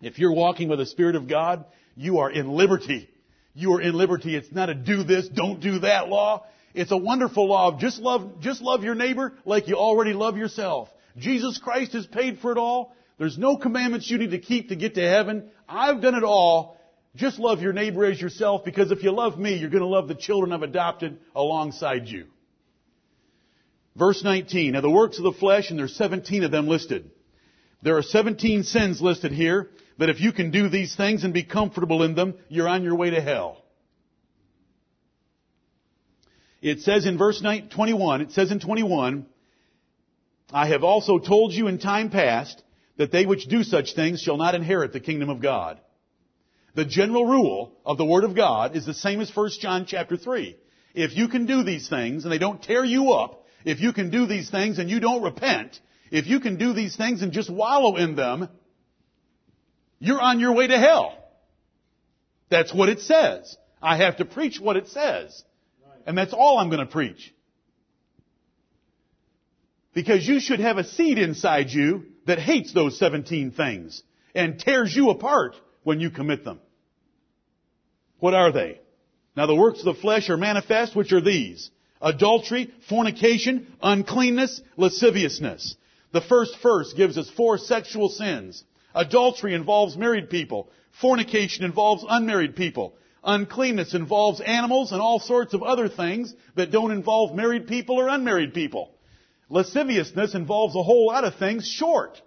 If you're walking by the Spirit of God, you are in liberty you are in liberty. It's not a do this, don't do that law. It's a wonderful law of just love, just love your neighbor like you already love yourself. Jesus Christ has paid for it all. There's no commandments you need to keep to get to heaven. I've done it all. Just love your neighbor as yourself because if you love me, you're going to love the children I've adopted alongside you. Verse 19. Now the works of the flesh, and there's 17 of them listed. There are 17 sins listed here that if you can do these things and be comfortable in them, you're on your way to hell. It says in verse 21, it says in 21, I have also told you in time past that they which do such things shall not inherit the kingdom of God. The general rule of the Word of God is the same as 1 John chapter 3. If you can do these things and they don't tear you up, if you can do these things and you don't repent, if you can do these things and just wallow in them, you're on your way to hell. That's what it says. I have to preach what it says. And that's all I'm going to preach. Because you should have a seed inside you that hates those 17 things and tears you apart when you commit them. What are they? Now the works of the flesh are manifest, which are these. Adultery, fornication, uncleanness, lasciviousness. The first verse gives us four sexual sins. Adultery involves married people. Fornication involves unmarried people. Uncleanness involves animals and all sorts of other things that don't involve married people or unmarried people. Lasciviousness involves a whole lot of things short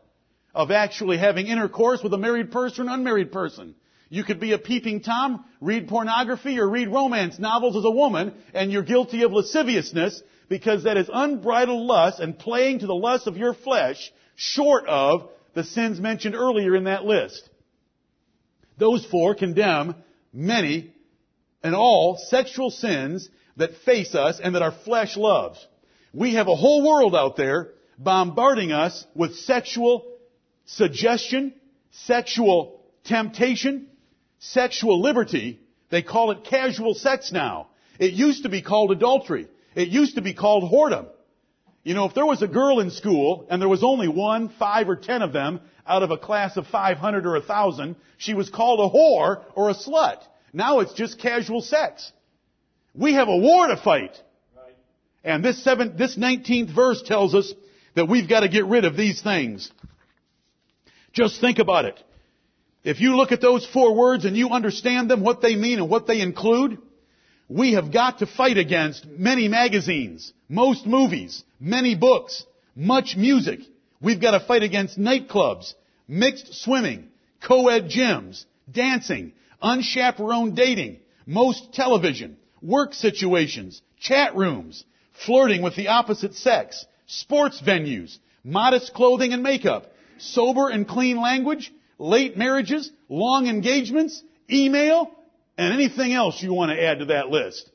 of actually having intercourse with a married person or an unmarried person. You could be a peeping Tom, read pornography or read romance novels as a woman, and you're guilty of lasciviousness because that is unbridled lust and playing to the lust of your flesh short of the sins mentioned earlier in that list. Those four condemn many and all sexual sins that face us and that our flesh loves. We have a whole world out there bombarding us with sexual suggestion, sexual temptation, sexual liberty. They call it casual sex now. It used to be called adultery. It used to be called whoredom. You know, if there was a girl in school and there was only one, five, or ten of them out of a class of 500 or 1,000, she was called a whore or a slut. Now it's just casual sex. We have a war to fight. And this seven, this 19th verse tells us that we've got to get rid of these things. Just think about it. If you look at those four words and you understand them, what they mean and what they include, we have got to fight against many magazines, most movies, many books, much music. We've got to fight against nightclubs, mixed swimming, co-ed gyms, dancing, unchaperoned dating, most television, work situations, chat rooms, flirting with the opposite sex, sports venues, modest clothing and makeup, sober and clean language, late marriages, long engagements, email, and anything else you want to add to that list.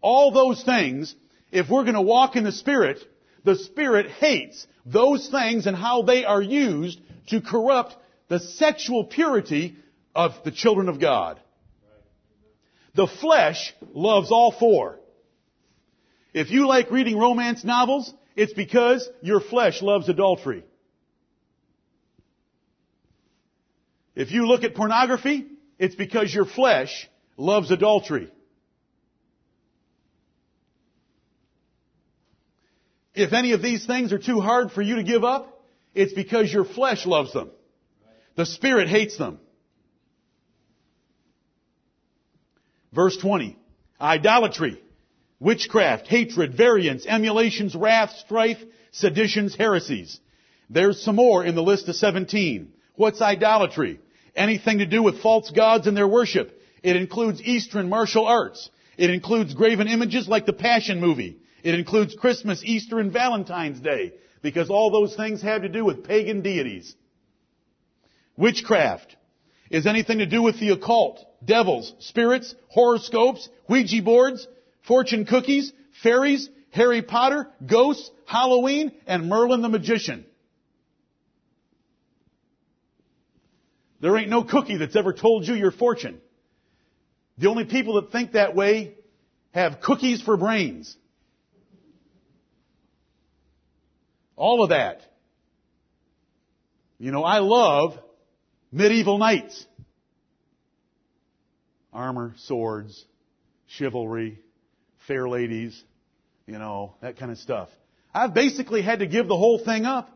All those things, if we're going to walk in the Spirit, the Spirit hates those things and how they are used to corrupt the sexual purity of the children of God. The flesh loves all four. If you like reading romance novels, it's because your flesh loves adultery. If you look at pornography, it's because your flesh loves adultery. If any of these things are too hard for you to give up, it's because your flesh loves them. The Spirit hates them. Verse 20. Idolatry, witchcraft, hatred, variance, emulations, wrath, strife, seditions, heresies. There's some more in the list of 17. What's idolatry? Anything to do with false gods and their worship. It includes Eastern martial arts. It includes graven images like the Passion movie. It includes Christmas, Easter, and Valentine's Day, because all those things have to do with pagan deities. Witchcraft is anything to do with the occult, devils, spirits, horoscopes, Ouija boards, fortune cookies, fairies, Harry Potter, ghosts, Halloween, and Merlin the magician. There ain't no cookie that's ever told you your fortune. The only people that think that way have cookies for brains. All of that. You know, I love medieval knights. Armor, swords, chivalry, fair ladies, you know, that kind of stuff. I've basically had to give the whole thing up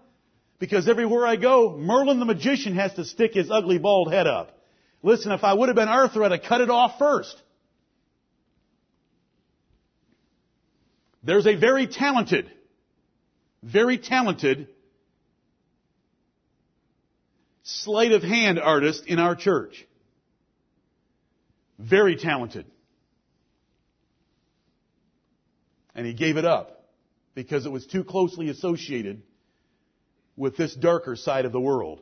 because everywhere I go, Merlin the magician has to stick his ugly bald head up. Listen, if I would have been Arthur, I'd have cut it off first. There's a very talented, very talented sleight of hand artist in our church. Very talented. And he gave it up because it was too closely associated with this darker side of the world.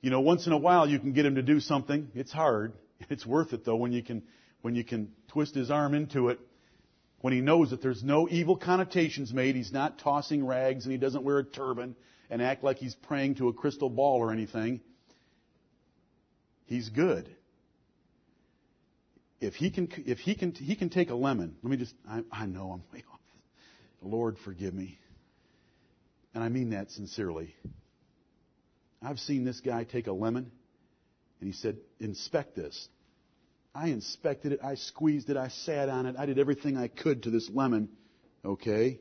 You know, once in a while you can get him to do something. It's hard. It's worth it though when you can, when you can twist his arm into it. When he knows that there's no evil connotations made, he's not tossing rags and he doesn't wear a turban and act like he's praying to a crystal ball or anything. He's good. if he can, if he can, he can take a lemon. Let me just, I, I know I'm way off. Lord, forgive me. And I mean that sincerely. I've seen this guy take a lemon and he said, inspect this. I inspected it. I squeezed it. I sat on it. I did everything I could to this lemon. Okay.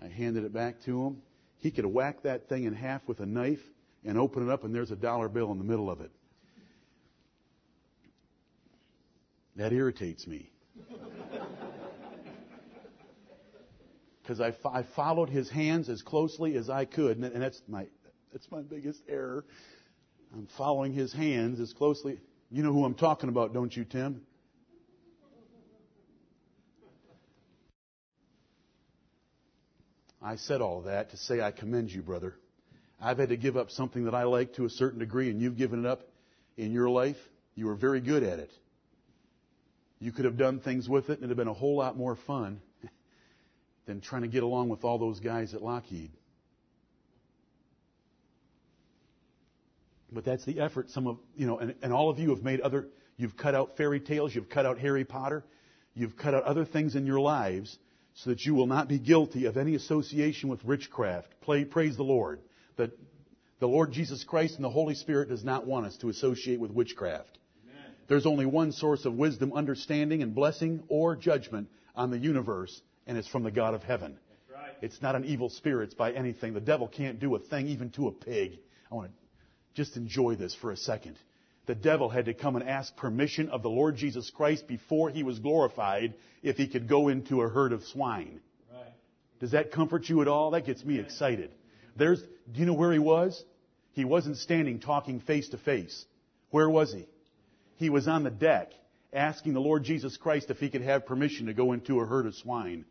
I handed it back to him. He could whack that thing in half with a knife and open it up and there's a dollar bill in the middle of it. That irritates me. Because I, I followed his hands as closely as I could, and, and that's my that's my biggest error. I'm following his hands as closely. You know who I'm talking about, don't you, Tim? I said all that to say I commend you, brother. I've had to give up something that I like to a certain degree, and you've given it up in your life. You were very good at it. You could have done things with it, and it'd have been a whole lot more fun than trying to get along with all those guys at Lockheed. But that's the effort some of, you know, and, and all of you have made other, you've cut out fairy tales, you've cut out Harry Potter, you've cut out other things in your lives so that you will not be guilty of any association with witchcraft. Play, praise the Lord. That the Lord Jesus Christ and the Holy Spirit does not want us to associate with witchcraft. Amen. There's only one source of wisdom, understanding, and blessing or judgment on the universe, and it's from the God of heaven. Right. It's not an evil spirit It's by anything. The devil can't do a thing even to a pig. I want to just enjoy this for a second. The devil had to come and ask permission of the Lord Jesus Christ before he was glorified if he could go into a herd of swine. Right. Does that comfort you at all? That gets me excited. There's, do you know where he was? He wasn't standing talking face to face. Where was he? He was on the deck asking the Lord Jesus Christ if he could have permission to go into a herd of swine.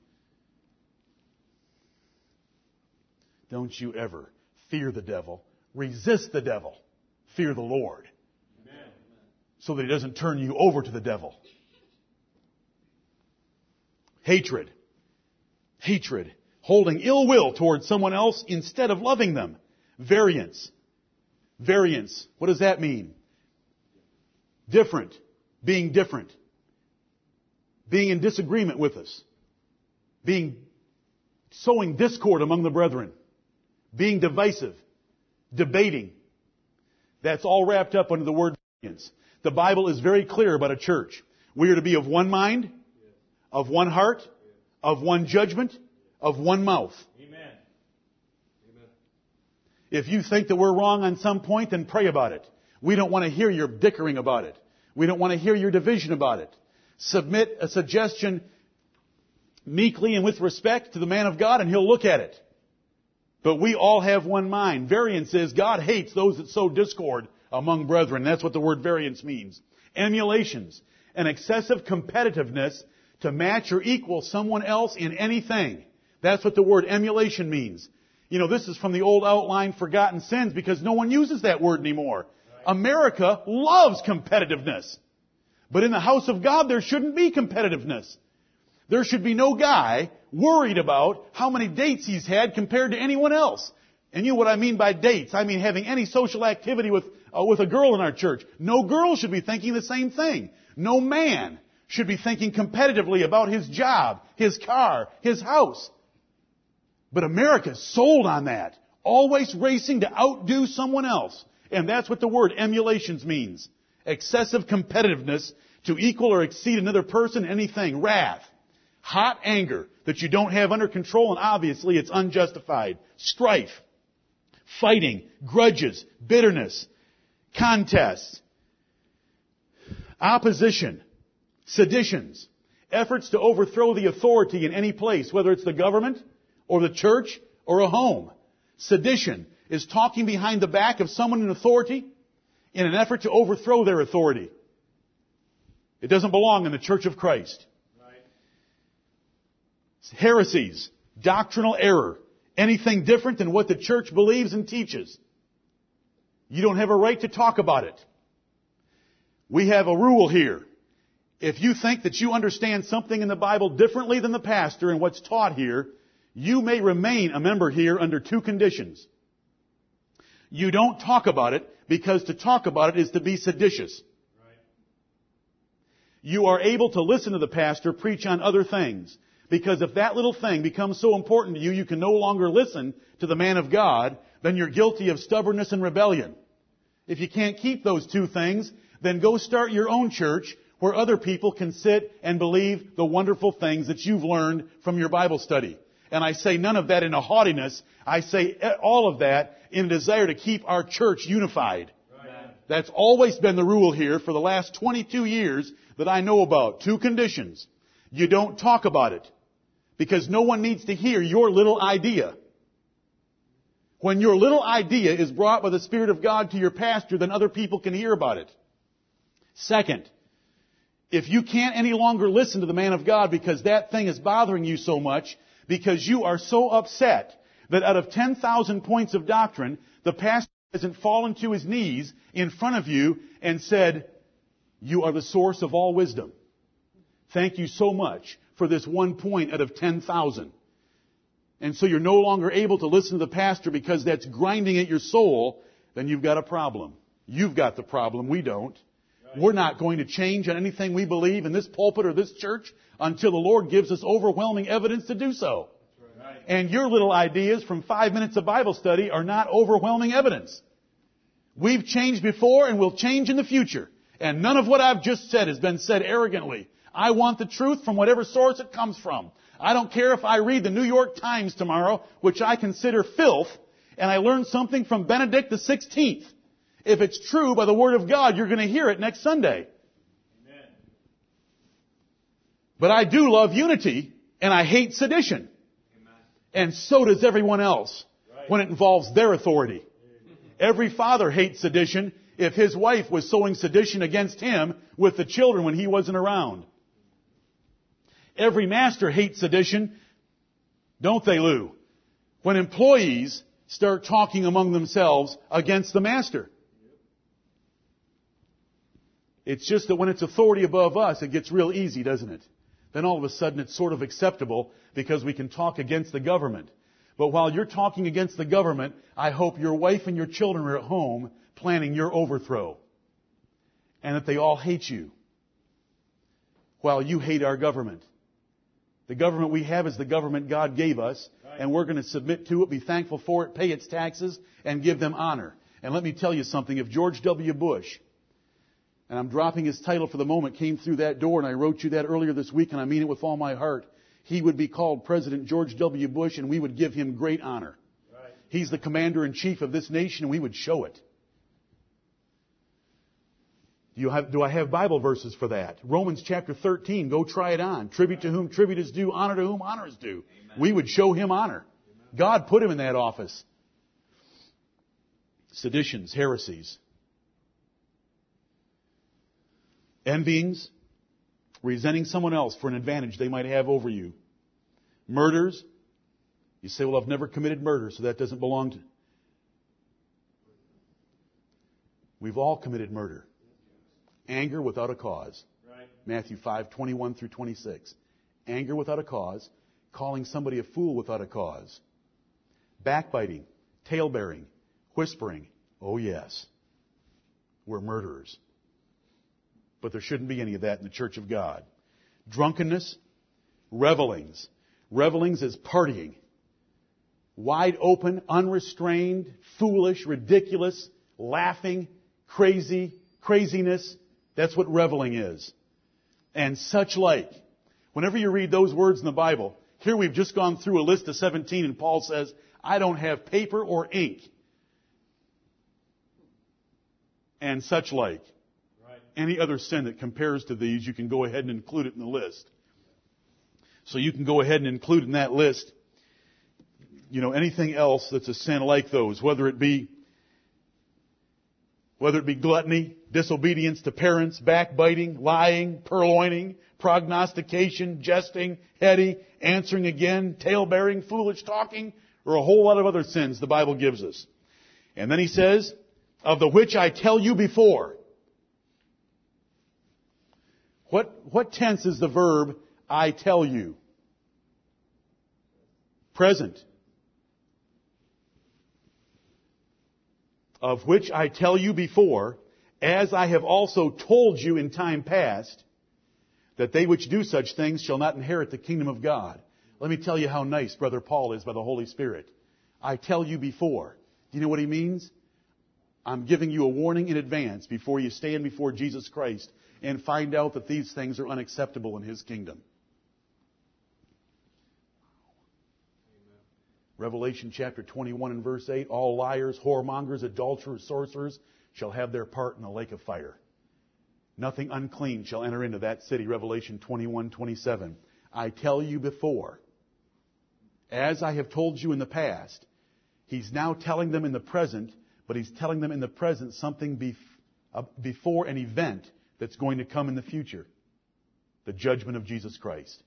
Don't you ever fear the devil. Resist the devil. Fear the Lord. Amen. So that he doesn't turn you over to the devil. Hatred. Hatred. Holding ill will towards someone else instead of loving them. Variance. Variance. What does that mean? Different. Being different. Being in disagreement with us. Being sowing discord among the brethren. Being divisive. Debating. That's all wrapped up under the word variance. The Bible is very clear about a church. We are to be of one mind, of one heart, of one judgment, of one mouth. Amen. If you think that we're wrong on some point, then pray about it. We don't want to hear your dickering about it. We don't want to hear your division about it. Submit a suggestion meekly and with respect to the man of God and he'll look at it. But we all have one mind. Variance is God hates those that sow discord among brethren. That's what the word variance means. Emulations. An excessive competitiveness to match or equal someone else in anything. That's what the word emulation means. You know, this is from the old outline forgotten sins because no one uses that word anymore. America loves competitiveness. But in the house of God, there shouldn't be competitiveness. There should be no guy worried about how many dates he's had compared to anyone else. And you know what I mean by dates? I mean having any social activity with, uh, with a girl in our church. No girl should be thinking the same thing. No man should be thinking competitively about his job, his car, his house. But America's sold on that. Always racing to outdo someone else. And that's what the word emulations means. Excessive competitiveness to equal or exceed another person, anything. Wrath. Hot anger that you don't have under control and obviously it's unjustified. Strife. Fighting. Grudges. Bitterness. Contests. Opposition. Seditions. Efforts to overthrow the authority in any place, whether it's the government or the church or a home. Sedition is talking behind the back of someone in authority in an effort to overthrow their authority. It doesn't belong in the church of Christ. Right. Heresies, doctrinal error, anything different than what the church believes and teaches. You don't have a right to talk about it. We have a rule here. If you think that you understand something in the Bible differently than the pastor and what's taught here, you may remain a member here under two conditions. You don't talk about it because to talk about it is to be seditious. you are able to listen to the pastor preach on other things. Because if that little thing becomes so important to you, you can no longer listen to the man of God, then you're guilty of stubbornness and rebellion. If you can't keep those two things, then go start your own church where other people can sit and believe the wonderful things that you've learned from your Bible study. And I say none of that in a haughtiness. I say all of that in a desire to keep our church unified. That's always been the rule here for the last 22 years that I know about. Two conditions. You don't talk about it. Because no one needs to hear your little idea. When your little idea is brought by the Spirit of God to your pastor, then other people can hear about it. Second, if you can't any longer listen to the man of God because that thing is bothering you so much, because you are so upset that out of 10,000 points of doctrine, the pastor hasn't fallen to his knees in front of you and said, you are the source of all wisdom. Thank you so much for this one point out of 10,000. And so you're no longer able to listen to the pastor because that's grinding at your soul, then you've got a problem. You've got the problem, we don't. We're not going to change on anything we believe in this pulpit or this church until the Lord gives us overwhelming evidence to do so. And your little ideas from five minutes of Bible study are not overwhelming evidence. We've changed before and will change in the future. And none of what I've just said has been said arrogantly. I want the truth from whatever source it comes from. I don't care if I read the New York Times tomorrow, which I consider filth, and I learn something from Benedict the 16th. If it's true by the Word of God, you're going to hear it next Sunday. Amen. But I do love unity, and I hate sedition. Amen. And so does everyone else right. when it involves their authority. Every father hates sedition if his wife was sowing sedition against him with the children when he wasn't around. Every master hates sedition, don't they, Lou? When employees start talking among themselves against the master. It's just that when it's authority above us, it gets real easy, doesn't it? Then all of a sudden it's sort of acceptable because we can talk against the government. But while you're talking against the government, I hope your wife and your children are at home planning your overthrow. And that they all hate you. While you hate our government. The government we have is the government God gave us, and we're going to submit to it, be thankful for it, pay its taxes, and give them honor. And let me tell you something, if George W. Bush and I'm dropping his title for the moment, came through that door, and I wrote you that earlier this week, and I mean it with all my heart. He would be called President George W. Bush, and we would give him great honor. He's the commander in chief of this nation, and we would show it. Do, have, do I have Bible verses for that? Romans chapter 13, go try it on. Tribute to whom tribute is due, honor to whom honor is due. Amen. We would show him honor. Amen. God put him in that office. Seditions, heresies, envyings, resenting someone else for an advantage they might have over you, murders. You say, well, I've never committed murder, so that doesn't belong to. We've all committed murder. Anger without a cause. Right. Matthew 5, 21 through 26. Anger without a cause. Calling somebody a fool without a cause. Backbiting. Talebearing. Whispering. Oh yes. We're murderers. But there shouldn't be any of that in the church of God. Drunkenness, revelings. Revelings is partying. Wide open, unrestrained, foolish, ridiculous, laughing, crazy, craziness. That's what reveling is. And such like. Whenever you read those words in the Bible, here we've just gone through a list of 17 and Paul says, I don't have paper or ink. And such like any other sin that compares to these, you can go ahead and include it in the list. So you can go ahead and include in that list, you know, anything else that's a sin like those, whether it be, whether it be gluttony, disobedience to parents, backbiting, lying, purloining, prognostication, jesting, heady, answering again, tale-bearing, foolish talking, or a whole lot of other sins the Bible gives us. And then he says, of the which I tell you before, what, what tense is the verb, I tell you? Present. Of which I tell you before, as I have also told you in time past, that they which do such things shall not inherit the kingdom of God. Let me tell you how nice Brother Paul is by the Holy Spirit. I tell you before. Do you know what he means? I'm giving you a warning in advance before you stand before Jesus Christ and find out that these things are unacceptable in his kingdom. Revelation chapter 21 and verse 8, all liars, whoremongers, adulterers, sorcerers shall have their part in the lake of fire. Nothing unclean shall enter into that city. Revelation 21, 27. I tell you before, as I have told you in the past, he's now telling them in the present, but he's telling them in the present something bef- uh, before an event that's going to come in the future. The judgment of Jesus Christ.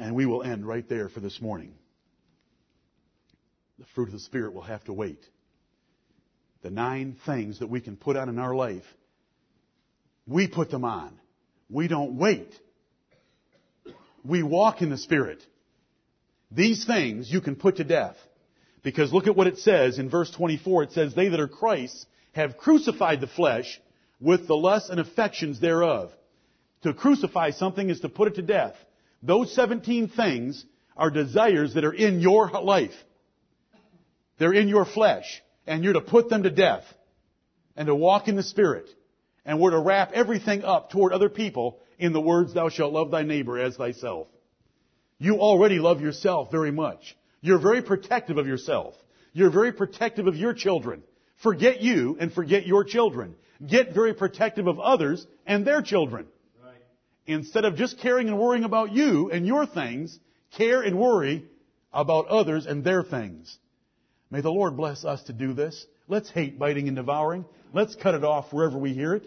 And we will end right there for this morning. The fruit of the Spirit will have to wait. The nine things that we can put on in our life, we put them on. We don't wait. We walk in the Spirit. These things you can put to death. Because look at what it says in verse 24. It says, They that are Christ's have crucified the flesh with the lusts and affections thereof. To crucify something is to put it to death. Those 17 things are desires that are in your life. They're in your flesh. And you're to put them to death. And to walk in the Spirit. And we're to wrap everything up toward other people in the words, thou shalt love thy neighbor as thyself. You already love yourself very much. You're very protective of yourself. You're very protective of your children. Forget you and forget your children. Get very protective of others and their children. Instead of just caring and worrying about you and your things, care and worry about others and their things. May the Lord bless us to do this. Let's hate biting and devouring. Let's cut it off wherever we hear it.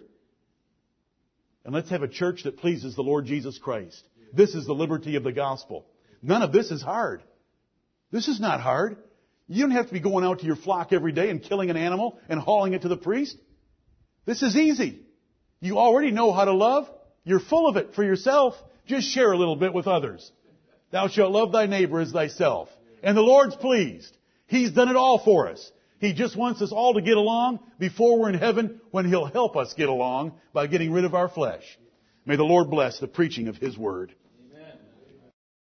And let's have a church that pleases the Lord Jesus Christ. This is the liberty of the gospel. None of this is hard. This is not hard. You don't have to be going out to your flock every day and killing an animal and hauling it to the priest. This is easy. You already know how to love. You're full of it for yourself. Just share a little bit with others. Thou shalt love thy neighbor as thyself. And the Lord's pleased. He's done it all for us. He just wants us all to get along before we're in heaven when He'll help us get along by getting rid of our flesh. May the Lord bless the preaching of His Word.